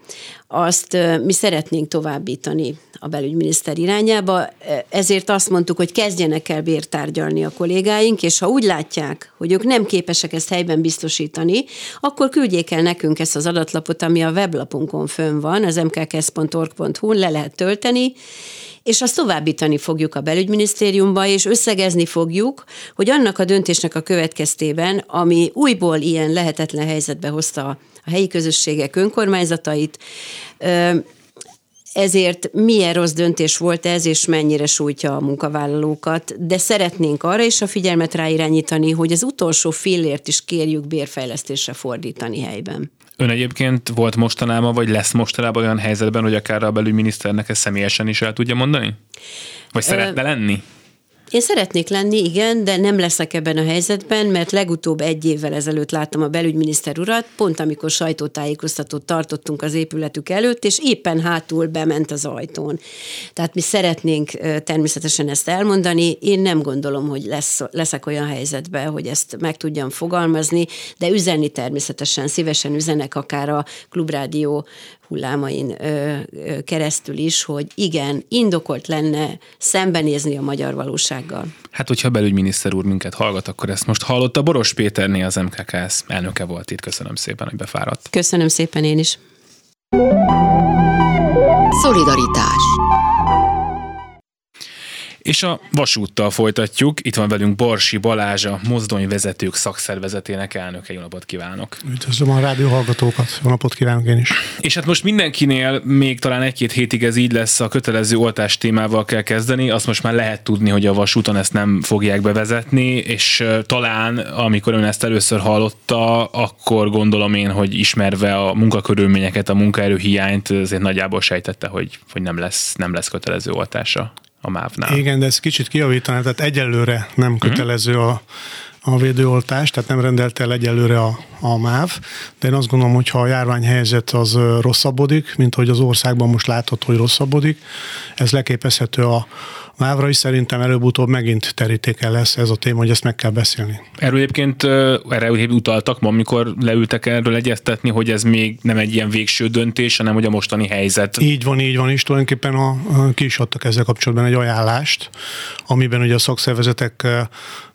azt mi szeretnénk továbbítani a belügyminiszter irányába. Ezért azt mondtuk, hogy kezdjenek el bértárgyalni a kollégáink, és ha úgy látják, hogy ők nem képesek ezt helyben biztosítani, akkor küldjék el nekünk ezt az adatlapot, ami a weblapunkon fönn van, az mkksz.org.hu-n le lehet tölteni, és azt továbbítani fogjuk a belügyminisztériumba, és összegezni fogjuk, hogy annak a döntésnek a következtében, ami újból ilyen lehetetlen helyzetbe hozta a helyi közösségek önkormányzatait, ezért milyen rossz döntés volt ez, és mennyire sújtja a munkavállalókat, de szeretnénk arra is a figyelmet ráirányítani, hogy az utolsó fillért is kérjük bérfejlesztésre fordítani helyben. Ön egyébként volt mostanában, vagy lesz mostanában olyan helyzetben, hogy akár a belügyminiszternek ezt személyesen is el tudja mondani? Vagy szeretne lenni? Én szeretnék lenni, igen, de nem leszek ebben a helyzetben, mert legutóbb egy évvel ezelőtt láttam a belügyminiszter urat, pont amikor sajtótájékoztatót tartottunk az épületük előtt, és éppen hátul bement az ajtón. Tehát mi szeretnénk természetesen ezt elmondani. Én nem gondolom, hogy lesz, leszek olyan helyzetben, hogy ezt meg tudjam fogalmazni, de üzenni természetesen szívesen üzenek akár a Klubrádió hullámain keresztül is, hogy igen, indokolt lenne szembenézni a magyar valósággal. Hát, hogyha belügyminiszter úr minket hallgat, akkor ezt most hallotta. Boros Péterné az MKKS elnöke volt itt. Köszönöm szépen, hogy befáradt. Köszönöm szépen én is. Szolidaritás és a vasúttal folytatjuk. Itt van velünk Barsi Balázs, a mozdonyvezetők szakszervezetének elnöke. Jó napot kívánok! Üdvözlöm a rádió hallgatókat, jó napot kívánok én is! És hát most mindenkinél még talán egy-két hétig ez így lesz, a kötelező oltás témával kell kezdeni. Azt most már lehet tudni, hogy a vasúton ezt nem fogják bevezetni, és talán amikor ön ezt először hallotta, akkor gondolom én, hogy ismerve a munkakörülményeket, a munkaerő hiányt, azért nagyjából sejtette, hogy, hogy nem, lesz, nem lesz kötelező oltása a MÁV-nál. Igen, de ezt kicsit kijavítaná, tehát egyelőre nem kötelező a, a védőoltás, tehát nem rendelt el egyelőre a, a MÁV, de én azt gondolom, hogy ha a járványhelyzet az rosszabbodik, mint hogy az országban most látható, hogy rosszabbodik, ez leképezhető a, Mávra is szerintem előbb-utóbb megint terítéken lesz ez a téma, hogy ezt meg kell beszélni. Erről egyébként erre utaltak ma, amikor leültek erről egyeztetni, hogy ez még nem egy ilyen végső döntés, hanem hogy a mostani helyzet. Így van, így van, és tulajdonképpen a, a, ki is adtak ezzel kapcsolatban egy ajánlást, amiben ugye a szakszervezetek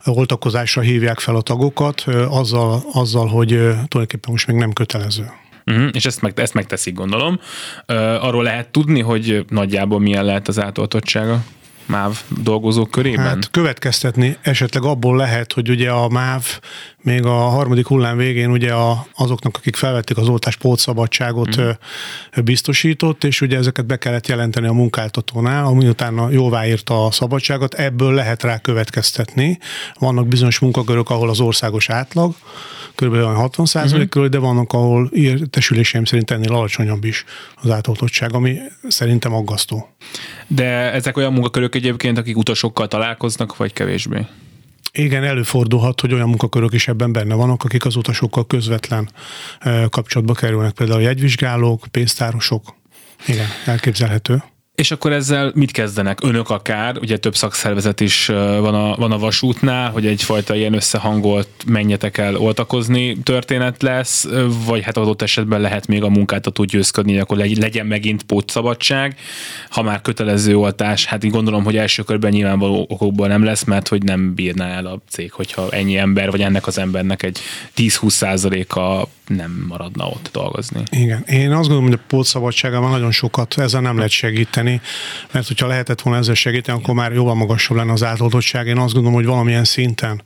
oltakozásra hívják fel a tagokat, azzal, azzal hogy tulajdonképpen most még nem kötelező. Uh-huh, és ezt, meg, ezt megteszik, gondolom. Uh, arról lehet tudni, hogy nagyjából milyen lehet az átoltottsága? MÁV dolgozók körében? Hát következtetni esetleg abból lehet, hogy ugye a MÁV még a harmadik hullám végén ugye a, azoknak, akik felvették az oltás pótszabadságot mm. biztosított, és ugye ezeket be kellett jelenteni a munkáltatónál, ami utána jóváírta a szabadságot, ebből lehet rá következtetni. Vannak bizonyos munkakörök, ahol az országos átlag, kb. 60 százalék uh-huh. de vannak, ahol értesüléseim szerint ennél alacsonyabb is az átoltottság, ami szerintem aggasztó. De ezek olyan munkakörök egyébként, akik utasokkal találkoznak, vagy kevésbé? Igen, előfordulhat, hogy olyan munkakörök is ebben benne vannak, akik az utasokkal közvetlen kapcsolatba kerülnek, például jegyvizsgálók, pénztárosok. Igen, elképzelhető. És akkor ezzel mit kezdenek? Önök akár, ugye több szakszervezet is van a, van a vasútnál, hogy egyfajta ilyen összehangolt menjetek el oltakozni történet lesz, vagy hát adott esetben lehet még a munkáltató győzködni, akkor legyen megint pótszabadság. Ha már kötelező oltás, hát én gondolom, hogy első körben nyilvánvaló okokból nem lesz, mert hogy nem bírná el a cég, hogyha ennyi ember, vagy ennek az embernek egy 10-20 százaléka nem maradna ott dolgozni. Igen. Én azt gondolom, hogy a pótszabadságában nagyon sokat ezzel nem lehet segíteni, mert hogyha lehetett volna ezzel segíteni, akkor már jóval magasabb lenne az átoltottság. Én azt gondolom, hogy valamilyen szinten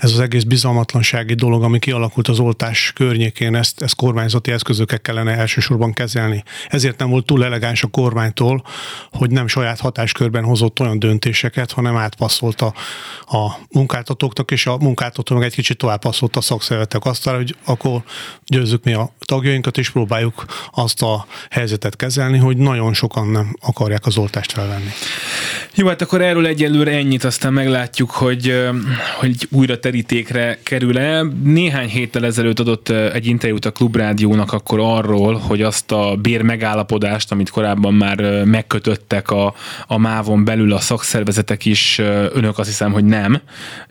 ez az egész bizalmatlansági dolog, ami kialakult az oltás környékén, ezt, ezt kormányzati eszközökkel kellene elsősorban kezelni. Ezért nem volt túl elegáns a kormánytól, hogy nem saját hatáskörben hozott olyan döntéseket, hanem átpasszolta a munkáltatóknak, és a munkáltató egy kicsit tovább passzolta a szakszervezetek asztalra, hogy akkor győzzük mi a tagjainkat, és próbáljuk azt a helyzetet kezelni, hogy nagyon sokan nem akarják az oltást felvenni. Jó, hát akkor erről egyelőre ennyit, aztán meglátjuk, hogy, hogy újra terítékre kerül-e. Néhány héttel ezelőtt adott egy interjút a Klubrádiónak akkor arról, hogy azt a bér megállapodást, amit korábban már megkötöttek a, a mávon belül a szakszervezetek is, önök azt hiszem, hogy nem,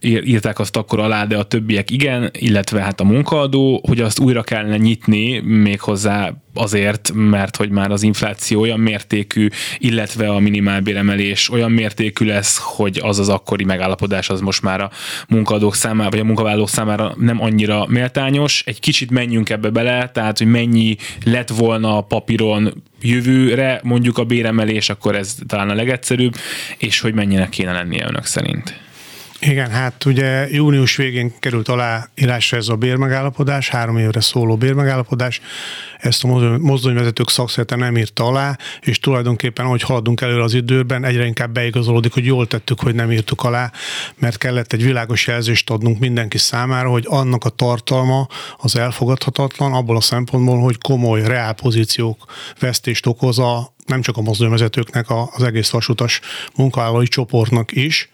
írták azt akkor alá, de a többiek igen, illetve hát a munkaadó, hogy azt újra kellene nyitni, méghozzá azért, mert hogy már az infláció olyan mértékű, illetve a minimálbéremelés olyan mértékű lesz, hogy az az akkori megállapodás az most már a munkadók számára, vagy a munkavállalók számára nem annyira méltányos. Egy kicsit menjünk ebbe bele, tehát hogy mennyi lett volna a papíron jövőre mondjuk a béremelés, akkor ez talán a legegyszerűbb, és hogy mennyinek kéne lennie önök szerint. Igen, hát ugye június végén került alá írásra ez a bérmegállapodás, három évre szóló bérmegállapodás. Ezt a mozdonyvezetők szakszerete nem írta alá, és tulajdonképpen, ahogy haladunk előre az időben, egyre inkább beigazolódik, hogy jól tettük, hogy nem írtuk alá, mert kellett egy világos jelzést adnunk mindenki számára, hogy annak a tartalma az elfogadhatatlan, abból a szempontból, hogy komoly reálpozíciók vesztést okoz a nem csak a mozdonyvezetőknek, az egész vasutas munkavállalói csoportnak is,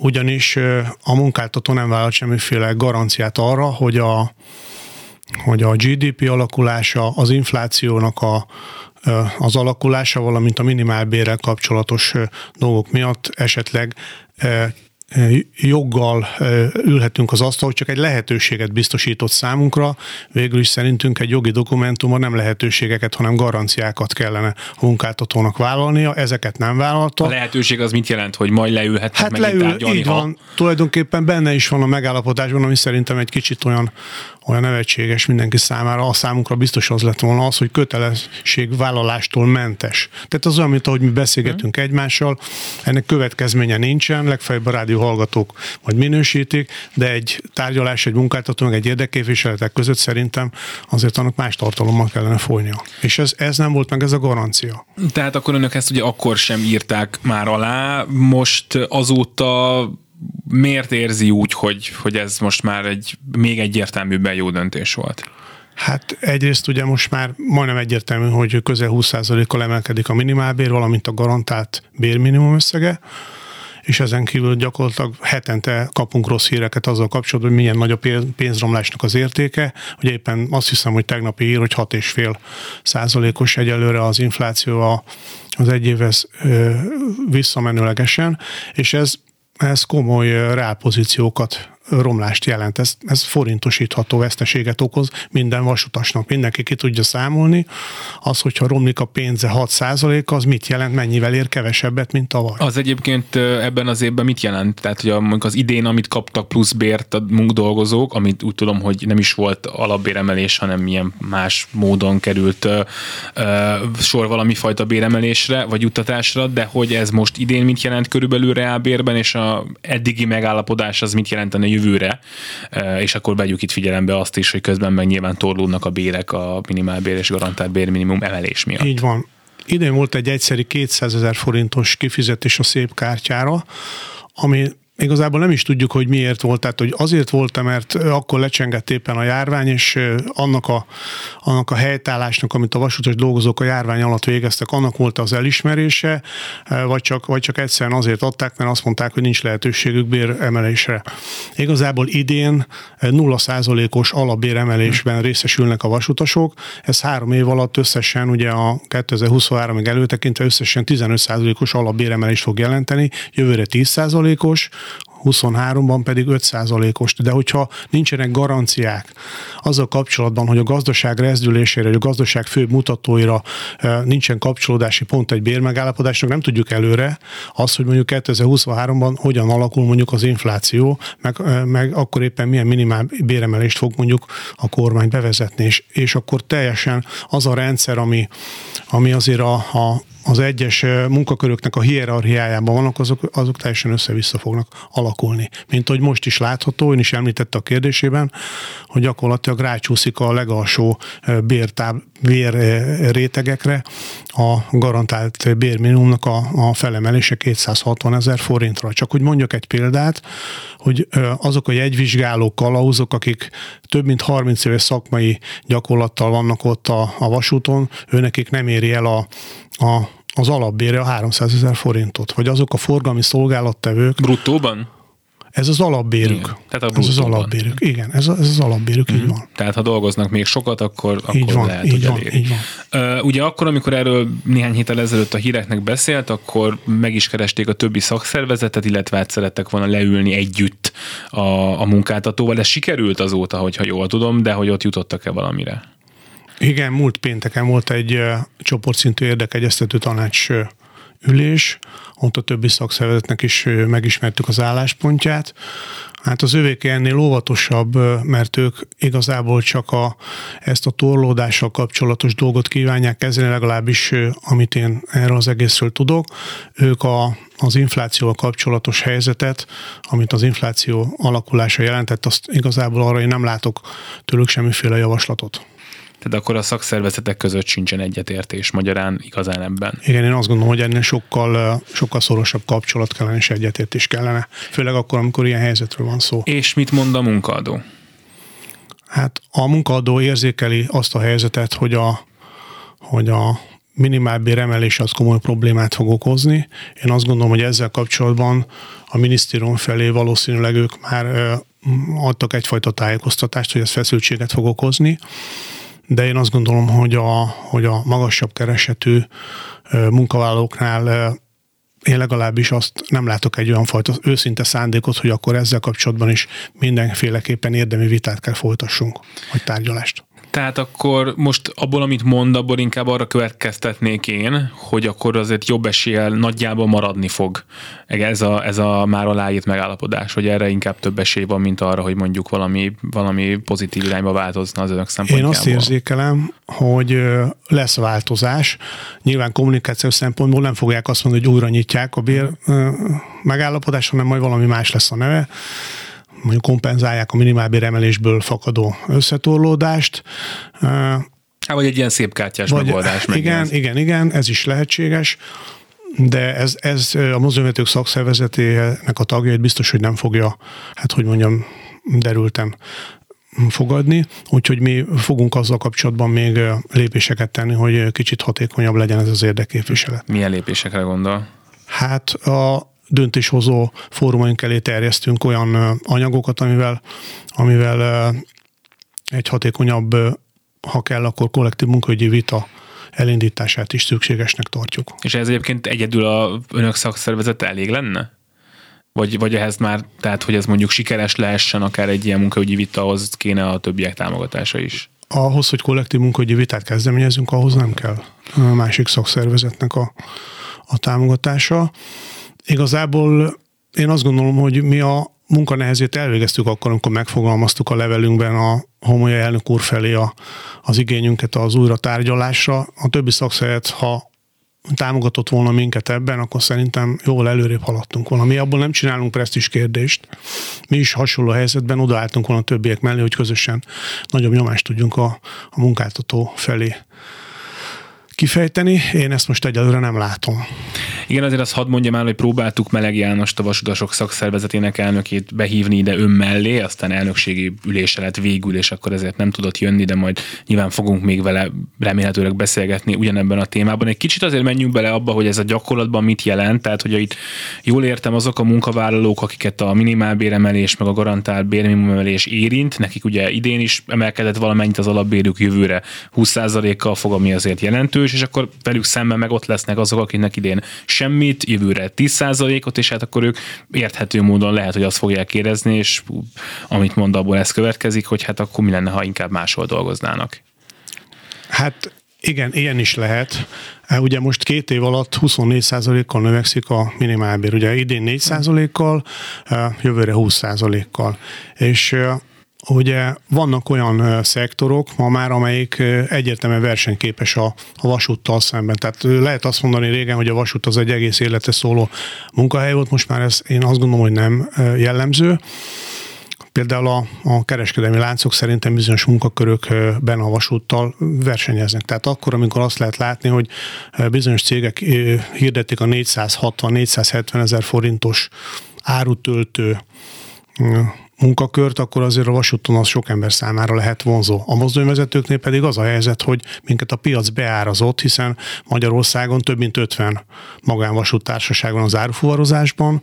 ugyanis a munkáltató nem vállalt semmiféle garanciát arra, hogy a, hogy a GDP alakulása, az inflációnak a, az alakulása, valamint a minimálbérrel kapcsolatos dolgok miatt esetleg joggal ülhetünk az asztalhoz, csak egy lehetőséget biztosított számunkra. Végül is szerintünk egy jogi dokumentumban nem lehetőségeket, hanem garanciákat kellene a munkáltatónak vállalnia. Ezeket nem vállalta. A lehetőség az mit jelent, hogy majd leülhetnek hát leül, tárgyalni, így ha... van. Tulajdonképpen benne is van a megállapodásban, ami szerintem egy kicsit olyan olyan nevetséges mindenki számára, a számunkra biztos az lett volna az, hogy kötelességvállalástól mentes. Tehát az olyan, mint ahogy mi beszélgetünk hmm. egymással, ennek következménye nincsen, legfeljebb a rádió hallgatók majd minősítik, de egy tárgyalás, egy munkáltató, meg egy érdekképviseletek között szerintem azért annak más tartalommal kellene folynia. És ez, ez nem volt meg ez a garancia. Tehát akkor önök ezt ugye akkor sem írták már alá, most azóta miért érzi úgy, hogy, hogy ez most már egy még egyértelműbben jó döntés volt? Hát egyrészt ugye most már majdnem egyértelmű, hogy közel 20%-kal emelkedik a minimálbér, valamint a garantált bérminimum összege, és ezen kívül gyakorlatilag hetente kapunk rossz híreket azzal kapcsolatban, hogy milyen nagy a pénzromlásnak az értéke. Ugye éppen azt hiszem, hogy tegnapi hír, hogy 6,5 százalékos egyelőre az infláció az egy évhez visszamenőlegesen, és ez ez komoly rápozíciókat romlást jelent. Ez, ez forintosítható veszteséget okoz minden vasutasnak. Mindenki ki tudja számolni. Az, hogyha romlik a pénze 6% az mit jelent, mennyivel ér kevesebbet, mint tavaly? Az egyébként ebben az évben mit jelent? Tehát, hogy a, az idén, amit kaptak plusz bért a munkdolgozók, amit úgy tudom, hogy nem is volt alapbéremelés, hanem milyen más módon került ö, ö, sor valami fajta béremelésre, vagy juttatásra, de hogy ez most idén mit jelent körülbelül reálbérben, és a eddigi megállapodás az mit jelentene jövőre, és akkor vegyük itt figyelembe azt is, hogy közben meg nyilván torlódnak a bérek a minimálbér és garantált bérminimum emelés miatt. Így van. Idén volt egy egyszeri 200 ezer forintos kifizetés a szép kártyára, ami Igazából nem is tudjuk, hogy miért volt. Tehát, hogy azért volt, mert akkor lecsengett éppen a járvány, és annak a, annak a helytállásnak, amit a vasutas dolgozók a járvány alatt végeztek, annak volt az elismerése, vagy csak, vagy csak egyszerűen azért adták, mert azt mondták, hogy nincs lehetőségük béremelésre. Igazából idén 0%-os alapbéremelésben részesülnek a vasutasok. Ez három év alatt összesen ugye a 2023-ig előtekintve összesen 15%-os alapbéremelést fog jelenteni, jövőre 10%-os, 23-ban pedig 5%-os. De hogyha nincsenek garanciák azzal kapcsolatban, hogy a gazdaság rezdülésére, hogy a gazdaság fő mutatóira nincsen kapcsolódási pont egy bérmegállapodásnak, nem tudjuk előre azt, hogy mondjuk 2023-ban hogyan alakul mondjuk az infláció, meg, meg akkor éppen milyen minimál béremelést fog mondjuk a kormány bevezetni, és, és akkor teljesen az a rendszer, ami, ami azért a, a az egyes munkaköröknek a hierarchiájában vannak, azok, azok teljesen össze-vissza fognak alakulni. Mint hogy most is látható, ön is említette a kérdésében, hogy gyakorlatilag rácsúszik a legalsó bértáb, bér rétegekre a garantált bérminimumnak a, a felemelése 260 ezer forintra. Csak hogy mondjak egy példát, hogy azok a jegyvizsgálók, kalauzok, akik több mint 30 éves szakmai gyakorlattal vannak ott a, a vasúton, őnekik nem éri el a, a, az alapbére a 300 ezer forintot, vagy azok a forgalmi szolgálattevők. Bruttóban? Ez az alapbérük. Igen, tehát a ez az alapbérük. Igen, ez, ez az alapbérük, mm-hmm. így mhm. van. Tehát ha dolgoznak még sokat, akkor, akkor így van, lehet, így hogy van, eléri. Így van. Uh, ugye akkor, amikor erről néhány héttel ezelőtt a híreknek beszélt, akkor meg is keresték a többi szakszervezetet, illetve át szerettek volna leülni együtt a, a munkáltatóval. Ez sikerült azóta, hogyha jól tudom, de hogy ott jutottak-e valamire? Igen, múlt pénteken volt egy csoportszintű érdekegyeztető tanács ülés, ott a többi szakszervezetnek is megismertük az álláspontját. Hát az övék ennél óvatosabb, mert ők igazából csak a, ezt a torlódással kapcsolatos dolgot kívánják kezelni, legalábbis amit én erről az egészről tudok. Ők a, az inflációval kapcsolatos helyzetet, amit az infláció alakulása jelentett, azt igazából arra én nem látok tőlük semmiféle javaslatot. Tehát akkor a szakszervezetek között sincsen egyetértés magyarán igazán ebben. Igen, én azt gondolom, hogy ennél sokkal, sokkal szorosabb kapcsolat kellene és egyetértés kellene. Főleg akkor, amikor ilyen helyzetről van szó. És mit mond a munkaadó? Hát a munkaadó érzékeli azt a helyzetet, hogy a, hogy a minimálbér emelés az komoly problémát fog okozni. Én azt gondolom, hogy ezzel kapcsolatban a minisztérium felé valószínűleg ők már adtak egyfajta tájékoztatást, hogy ez feszültséget fog okozni de én azt gondolom, hogy a, hogy a magasabb keresetű munkavállalóknál én legalábbis azt nem látok egy olyan fajta őszinte szándékot, hogy akkor ezzel kapcsolatban is mindenféleképpen érdemi vitát kell folytassunk, vagy tárgyalást. Tehát akkor most abból, amit mond, abból inkább arra következtetnék én, hogy akkor azért jobb eséllyel nagyjából maradni fog ez a, ez a már aláírt megállapodás, hogy erre inkább több esély van, mint arra, hogy mondjuk valami, valami pozitív irányba változna az önök szempontjából. Én azt érzékelem, hogy lesz változás. Nyilván kommunikációs szempontból nem fogják azt mondani, hogy újra nyitják a bér megállapodás, hanem majd valami más lesz a neve mondjuk kompenzálják a minimálbér emelésből fakadó összetorlódást. Hát, vagy egy ilyen szép kártyás vagy, megoldás. Igen, ez. igen, igen, ez is lehetséges de ez, ez a mozgóvetők szakszervezetének a tagjait biztos, hogy nem fogja, hát hogy mondjam, derültem fogadni, úgyhogy mi fogunk azzal kapcsolatban még lépéseket tenni, hogy kicsit hatékonyabb legyen ez az érdekképviselet. Milyen lépésekre gondol? Hát a, döntéshozó fórumaink elé terjesztünk olyan anyagokat, amivel, amivel egy hatékonyabb, ha kell, akkor kollektív munkaügyi vita elindítását is szükségesnek tartjuk. És ez egyébként egyedül a önök szakszervezete elég lenne? vagy, vagy ehhez már, tehát hogy ez mondjuk sikeres lehessen, akár egy ilyen munkaügyi vita, ahhoz kéne a többiek támogatása is? Ahhoz, hogy kollektív munkaügyi vitát kezdeményezünk, ahhoz nem kell a másik szakszervezetnek a, a támogatása. Igazából én azt gondolom, hogy mi a munkanehezét elvégeztük akkor, amikor megfogalmaztuk a levelünkben a homoly elnök úr felé a, az igényünket az újra tárgyalásra. A többi szakszervezet, ha támogatott volna minket ebben, akkor szerintem jól előrébb haladtunk volna. Mi abból nem csinálunk presztis kérdést. Mi is hasonló helyzetben odaálltunk volna a többiek mellé, hogy közösen nagyobb nyomást tudjunk a, a munkáltató felé kifejteni. Én ezt most egyelőre nem látom. Igen, azért azt hadd mondjam el, hogy próbáltuk Meleg Jánost, a vasutasok szakszervezetének elnökét behívni ide ön mellé, aztán elnökségi ülése lett végül, és akkor ezért nem tudott jönni, de majd nyilván fogunk még vele remélhetőleg beszélgetni ugyanebben a témában. Egy kicsit azért menjünk bele abba, hogy ez a gyakorlatban mit jelent, tehát hogy itt jól értem azok a munkavállalók, akiket a minimálbéremelés meg a garantált bérminimumemelés érint, nekik ugye idén is emelkedett valamennyit az alapbérük jövőre 20%-kal fog, ami azért jelentős, és akkor velük szemben meg ott lesznek azok, akiknek idén semmit, jövőre 10%-ot, és hát akkor ők érthető módon lehet, hogy azt fogják érezni, és amit mond, abból ez következik, hogy hát akkor mi lenne, ha inkább máshol dolgoznának. Hát igen, ilyen is lehet. Ugye most két év alatt 24%-kal növekszik a minimálbér. Ugye idén 4%-kal, e, jövőre 20%-kal. És Ugye vannak olyan szektorok ma már, amelyik egyértelműen versenyképes a, a vasúttal szemben. Tehát lehet azt mondani régen, hogy a vasút az egy egész élete szóló munkahely volt, most már ez én azt gondolom, hogy nem jellemző. Például a, a kereskedelmi láncok szerintem bizonyos munkakörökben a vasúttal versenyeznek. Tehát akkor, amikor azt lehet látni, hogy bizonyos cégek hirdetik a 460-470 ezer forintos árutöltő munkakört, akkor azért a vasúton az sok ember számára lehet vonzó. A mozdonyvezetőknél pedig az a helyzet, hogy minket a piac beárazott, hiszen Magyarországon több mint 50 magánvasúttársaság van az árufuvarozásban,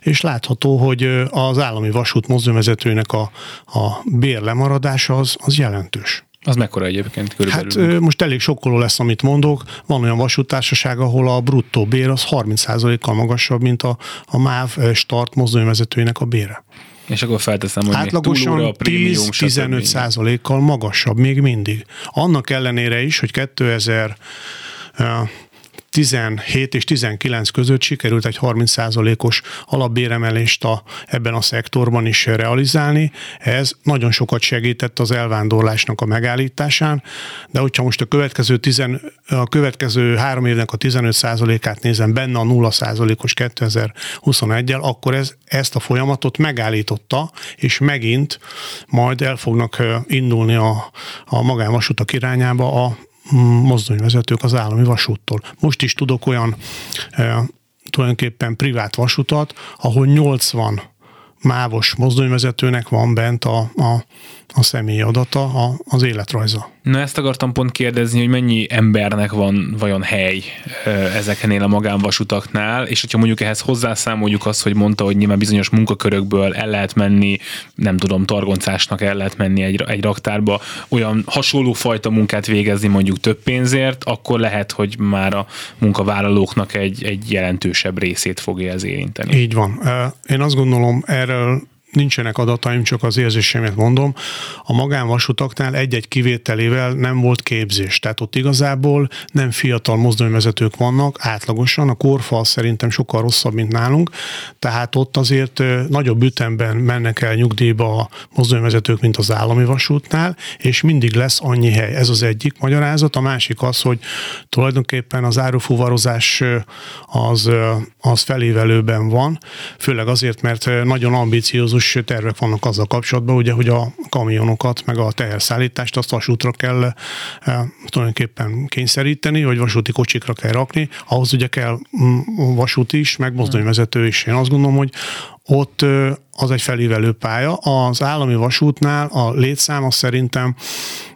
és látható, hogy az állami vasút mozdonyvezetőnek a, a bér lemaradása az, az jelentős. Az mekkora egyébként körülbelül? Hát most elég sokkoló lesz, amit mondok. Van olyan vasútársaság, ahol a bruttó bér az 30%-kal magasabb, mint a, a MÁV start mozdonyvezetőinek a bére. És akkor felteszem, hogy Átlagosan 10-15 százalékkal magasabb még mindig. Annak ellenére is, hogy 2000 17 és 19 között sikerült egy 30%-os alapbéremelést a, ebben a szektorban is realizálni. Ez nagyon sokat segített az elvándorlásnak a megállításán, de hogyha most a következő, tizen, a következő három évnek a 15%-át nézem benne a 0%-os 2021-el, akkor ez ezt a folyamatot megállította, és megint majd el fognak indulni a, a magánvasutak irányába a mozdonyvezetők az állami vasúttól. Most is tudok olyan e, tulajdonképpen privát vasutat, ahol 80 mávos mozdonyvezetőnek van bent a, a, a személyi adata, a, az életrajza. Na ezt akartam pont kérdezni, hogy mennyi embernek van vajon hely ezeknél a magánvasutaknál, és hogyha mondjuk ehhez hozzászámoljuk azt, hogy mondta, hogy nyilván bizonyos munkakörökből el lehet menni, nem tudom, targoncásnak el lehet menni egy, egy raktárba, olyan hasonló fajta munkát végezni mondjuk több pénzért, akkor lehet, hogy már a munkavállalóknak egy, egy jelentősebb részét fogja ez érinteni. Így van. Én azt gondolom, erről nincsenek adataim, csak az érzésemet mondom. A magánvasutaknál egy-egy kivételével nem volt képzés. Tehát ott igazából nem fiatal mozdonyvezetők vannak, átlagosan. A korfal szerintem sokkal rosszabb, mint nálunk. Tehát ott azért nagyobb ütemben mennek el nyugdíjba a mozdonyvezetők, mint az állami vasútnál, és mindig lesz annyi hely. Ez az egyik magyarázat. A másik az, hogy tulajdonképpen az árufuvarozás az, az felévelőben van, főleg azért, mert nagyon ambiciózus ambiciózus tervek vannak azzal kapcsolatban, ugye, hogy a kamionokat, meg a teherszállítást azt vasútra kell e, tulajdonképpen kényszeríteni, vagy vasúti kocsikra kell rakni, ahhoz ugye kell mm, vasút is, meg mozdonyvezető is. Én azt gondolom, hogy ott az egy felívelő pálya. Az állami vasútnál a létszám az szerintem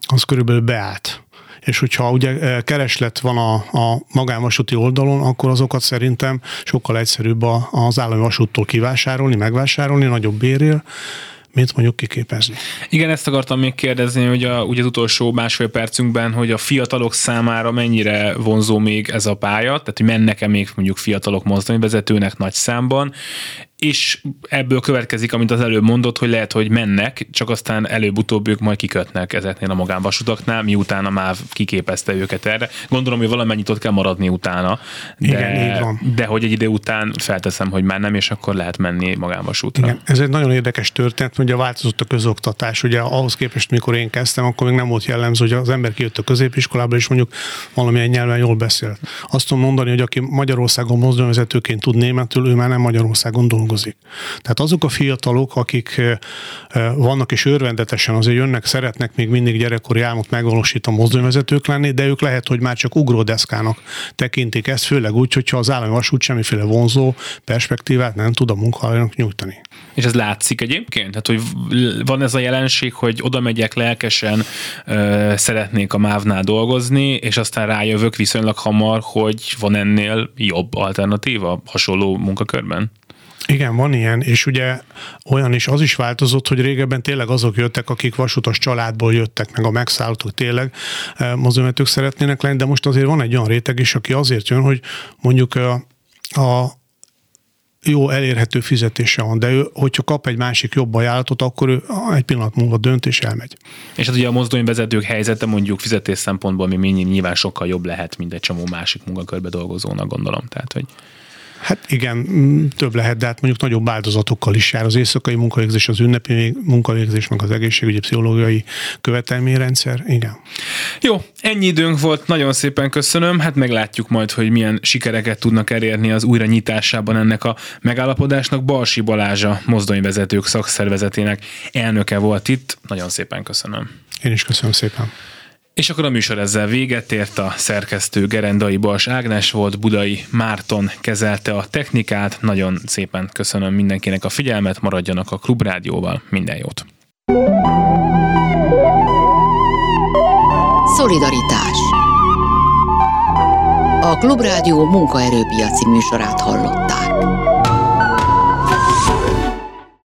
az körülbelül beállt és hogyha ugye eh, kereslet van a, a magánvasúti oldalon, akkor azokat szerintem sokkal egyszerűbb az állami vasúttól kivásárolni, megvásárolni nagyobb bérért, mint mondjuk kiképezni. Igen, ezt akartam még kérdezni, hogy a, ugye az utolsó másfél percünkben, hogy a fiatalok számára mennyire vonzó még ez a pálya, tehát hogy mennek-e még mondjuk fiatalok mozdonyvezetőnek nagy számban, és ebből következik, amit az előbb mondott, hogy lehet, hogy mennek, csak aztán előbb-utóbb ők majd kikötnek ezeknél a magánvasutaknál, miután a MÁV kiképezte őket erre. Gondolom, hogy valamennyit ott kell maradni utána, de, Igen, így van. de hogy egy idő után felteszem, hogy már nem, és akkor lehet menni magánvasútra. Igen, ez egy nagyon érdekes történet, ugye változott a közoktatás. Ugye ahhoz képest, mikor én kezdtem, akkor még nem volt jellemző, hogy az ember kijött a középiskolába, és mondjuk valamilyen nyelven jól beszélt. Azt tudom mondani, hogy aki Magyarországon mozdonyvezetőként tud németül, ő már nem Magyarországon dolgozik. Tehát azok a fiatalok, akik vannak és örvendetesen azért jönnek, szeretnek még mindig gyerekkori álmot megvalósítani mozdonyvezetők lenni, de ők lehet, hogy már csak ugródeszkának tekintik ezt, főleg úgy, hogyha az állami vasút semmiféle vonzó perspektívát nem tud a munkahelynek nyújtani. És ez látszik egyébként? Tehát, hogy van ez a jelenség, hogy oda megyek lelkesen, ö, szeretnék a mávnál dolgozni, és aztán rájövök viszonylag hamar, hogy van ennél jobb alternatíva hasonló munkakörben? Igen, van ilyen, és ugye olyan is, az is változott, hogy régebben tényleg azok jöttek, akik vasutas családból jöttek, meg a megszállók tényleg eh, mozdonyvetők szeretnének lenni, de most azért van egy olyan réteg is, aki azért jön, hogy mondjuk a, a jó elérhető fizetése van, de ő, hogyha kap egy másik jobb ajánlatot, akkor ő egy pillanat múlva dönt és elmegy. És hát ugye a mozdonyvezetők helyzete mondjuk fizetés szempontból mi nyilván sokkal jobb lehet, mint egy csomó másik munkakörbe dolgozónak, gondolom. Tehát, hogy Hát igen, mm, több lehet, de hát mondjuk nagyobb áldozatokkal is jár. Az éjszakai munkavégzés, az ünnepi munkavégzés, meg az egészségügyi pszichológiai követelményrendszer, igen. Jó, ennyi időnk volt, nagyon szépen köszönöm. Hát meglátjuk majd, hogy milyen sikereket tudnak elérni az újra nyitásában ennek a megállapodásnak. Balsi Balázsa, mozdonyvezetők szakszervezetének elnöke volt itt. Nagyon szépen köszönöm. Én is köszönöm szépen. És akkor a műsor ezzel véget ért, a szerkesztő Gerendai Bals Ágnes volt, Budai Márton kezelte a technikát, nagyon szépen köszönöm mindenkinek a figyelmet, maradjanak a Klubrádióval, minden jót! Szolidaritás A Klubrádió munkaerőpiaci műsorát hallott.